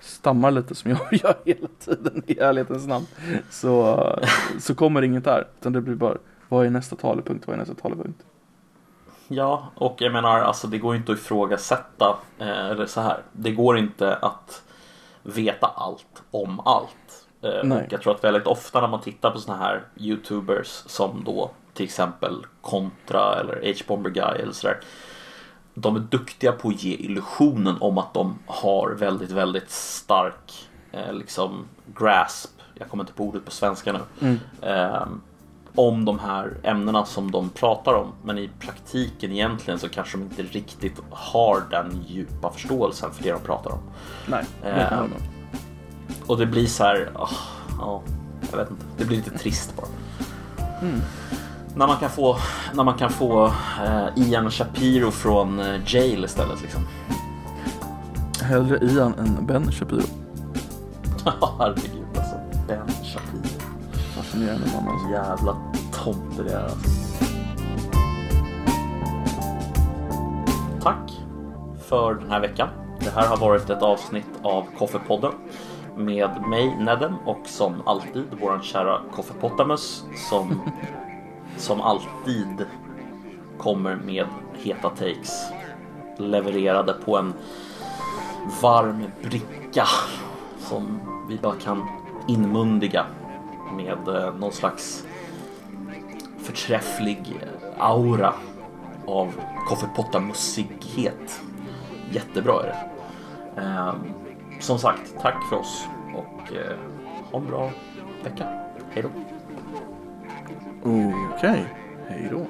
stammar lite som jag gör hela tiden i ärlighetens namn. Så, så kommer inget där. Utan det blir bara, vad är nästa talepunkt, vad är nästa talepunkt? Ja, och jag menar alltså det går inte att ifrågasätta, eh, eller så här. Det går inte att veta allt om allt. Eh, jag tror att väldigt ofta när man tittar på såna här YouTubers som då till exempel Contra eller H-Bomber Guy eller sådär. De är duktiga på att ge illusionen om att de har väldigt, väldigt stark eh, liksom grasp. Jag kommer inte på ordet på svenska nu. Mm. Om de här ämnena som de pratar om. Men i praktiken egentligen så kanske de inte riktigt har den djupa förståelsen för det de pratar om. Nej, Eh. Och det blir så här, ah, ja, jag vet inte. Det blir lite trist bara. Mm. När man kan få, när man kan få eh, Ian Shapiro från eh, Jail istället liksom. Hellre Ian än Ben Shapiro. Herregud alltså. Ben. Fascinerande man alltså. Jävla tomte det är alltså. Tack för den här veckan. Det här har varit ett avsnitt av Koffepodden med mig Nedem och som alltid våran kära Koffepotamus som som alltid kommer med heta takes levererade på en varm bricka som vi bara kan inmundiga med eh, någon slags förträfflig aura av koffepottamussighet. Jättebra är det. Eh, som sagt, tack för oss och eh, ha en bra vecka. Hej då. Okej, hej då.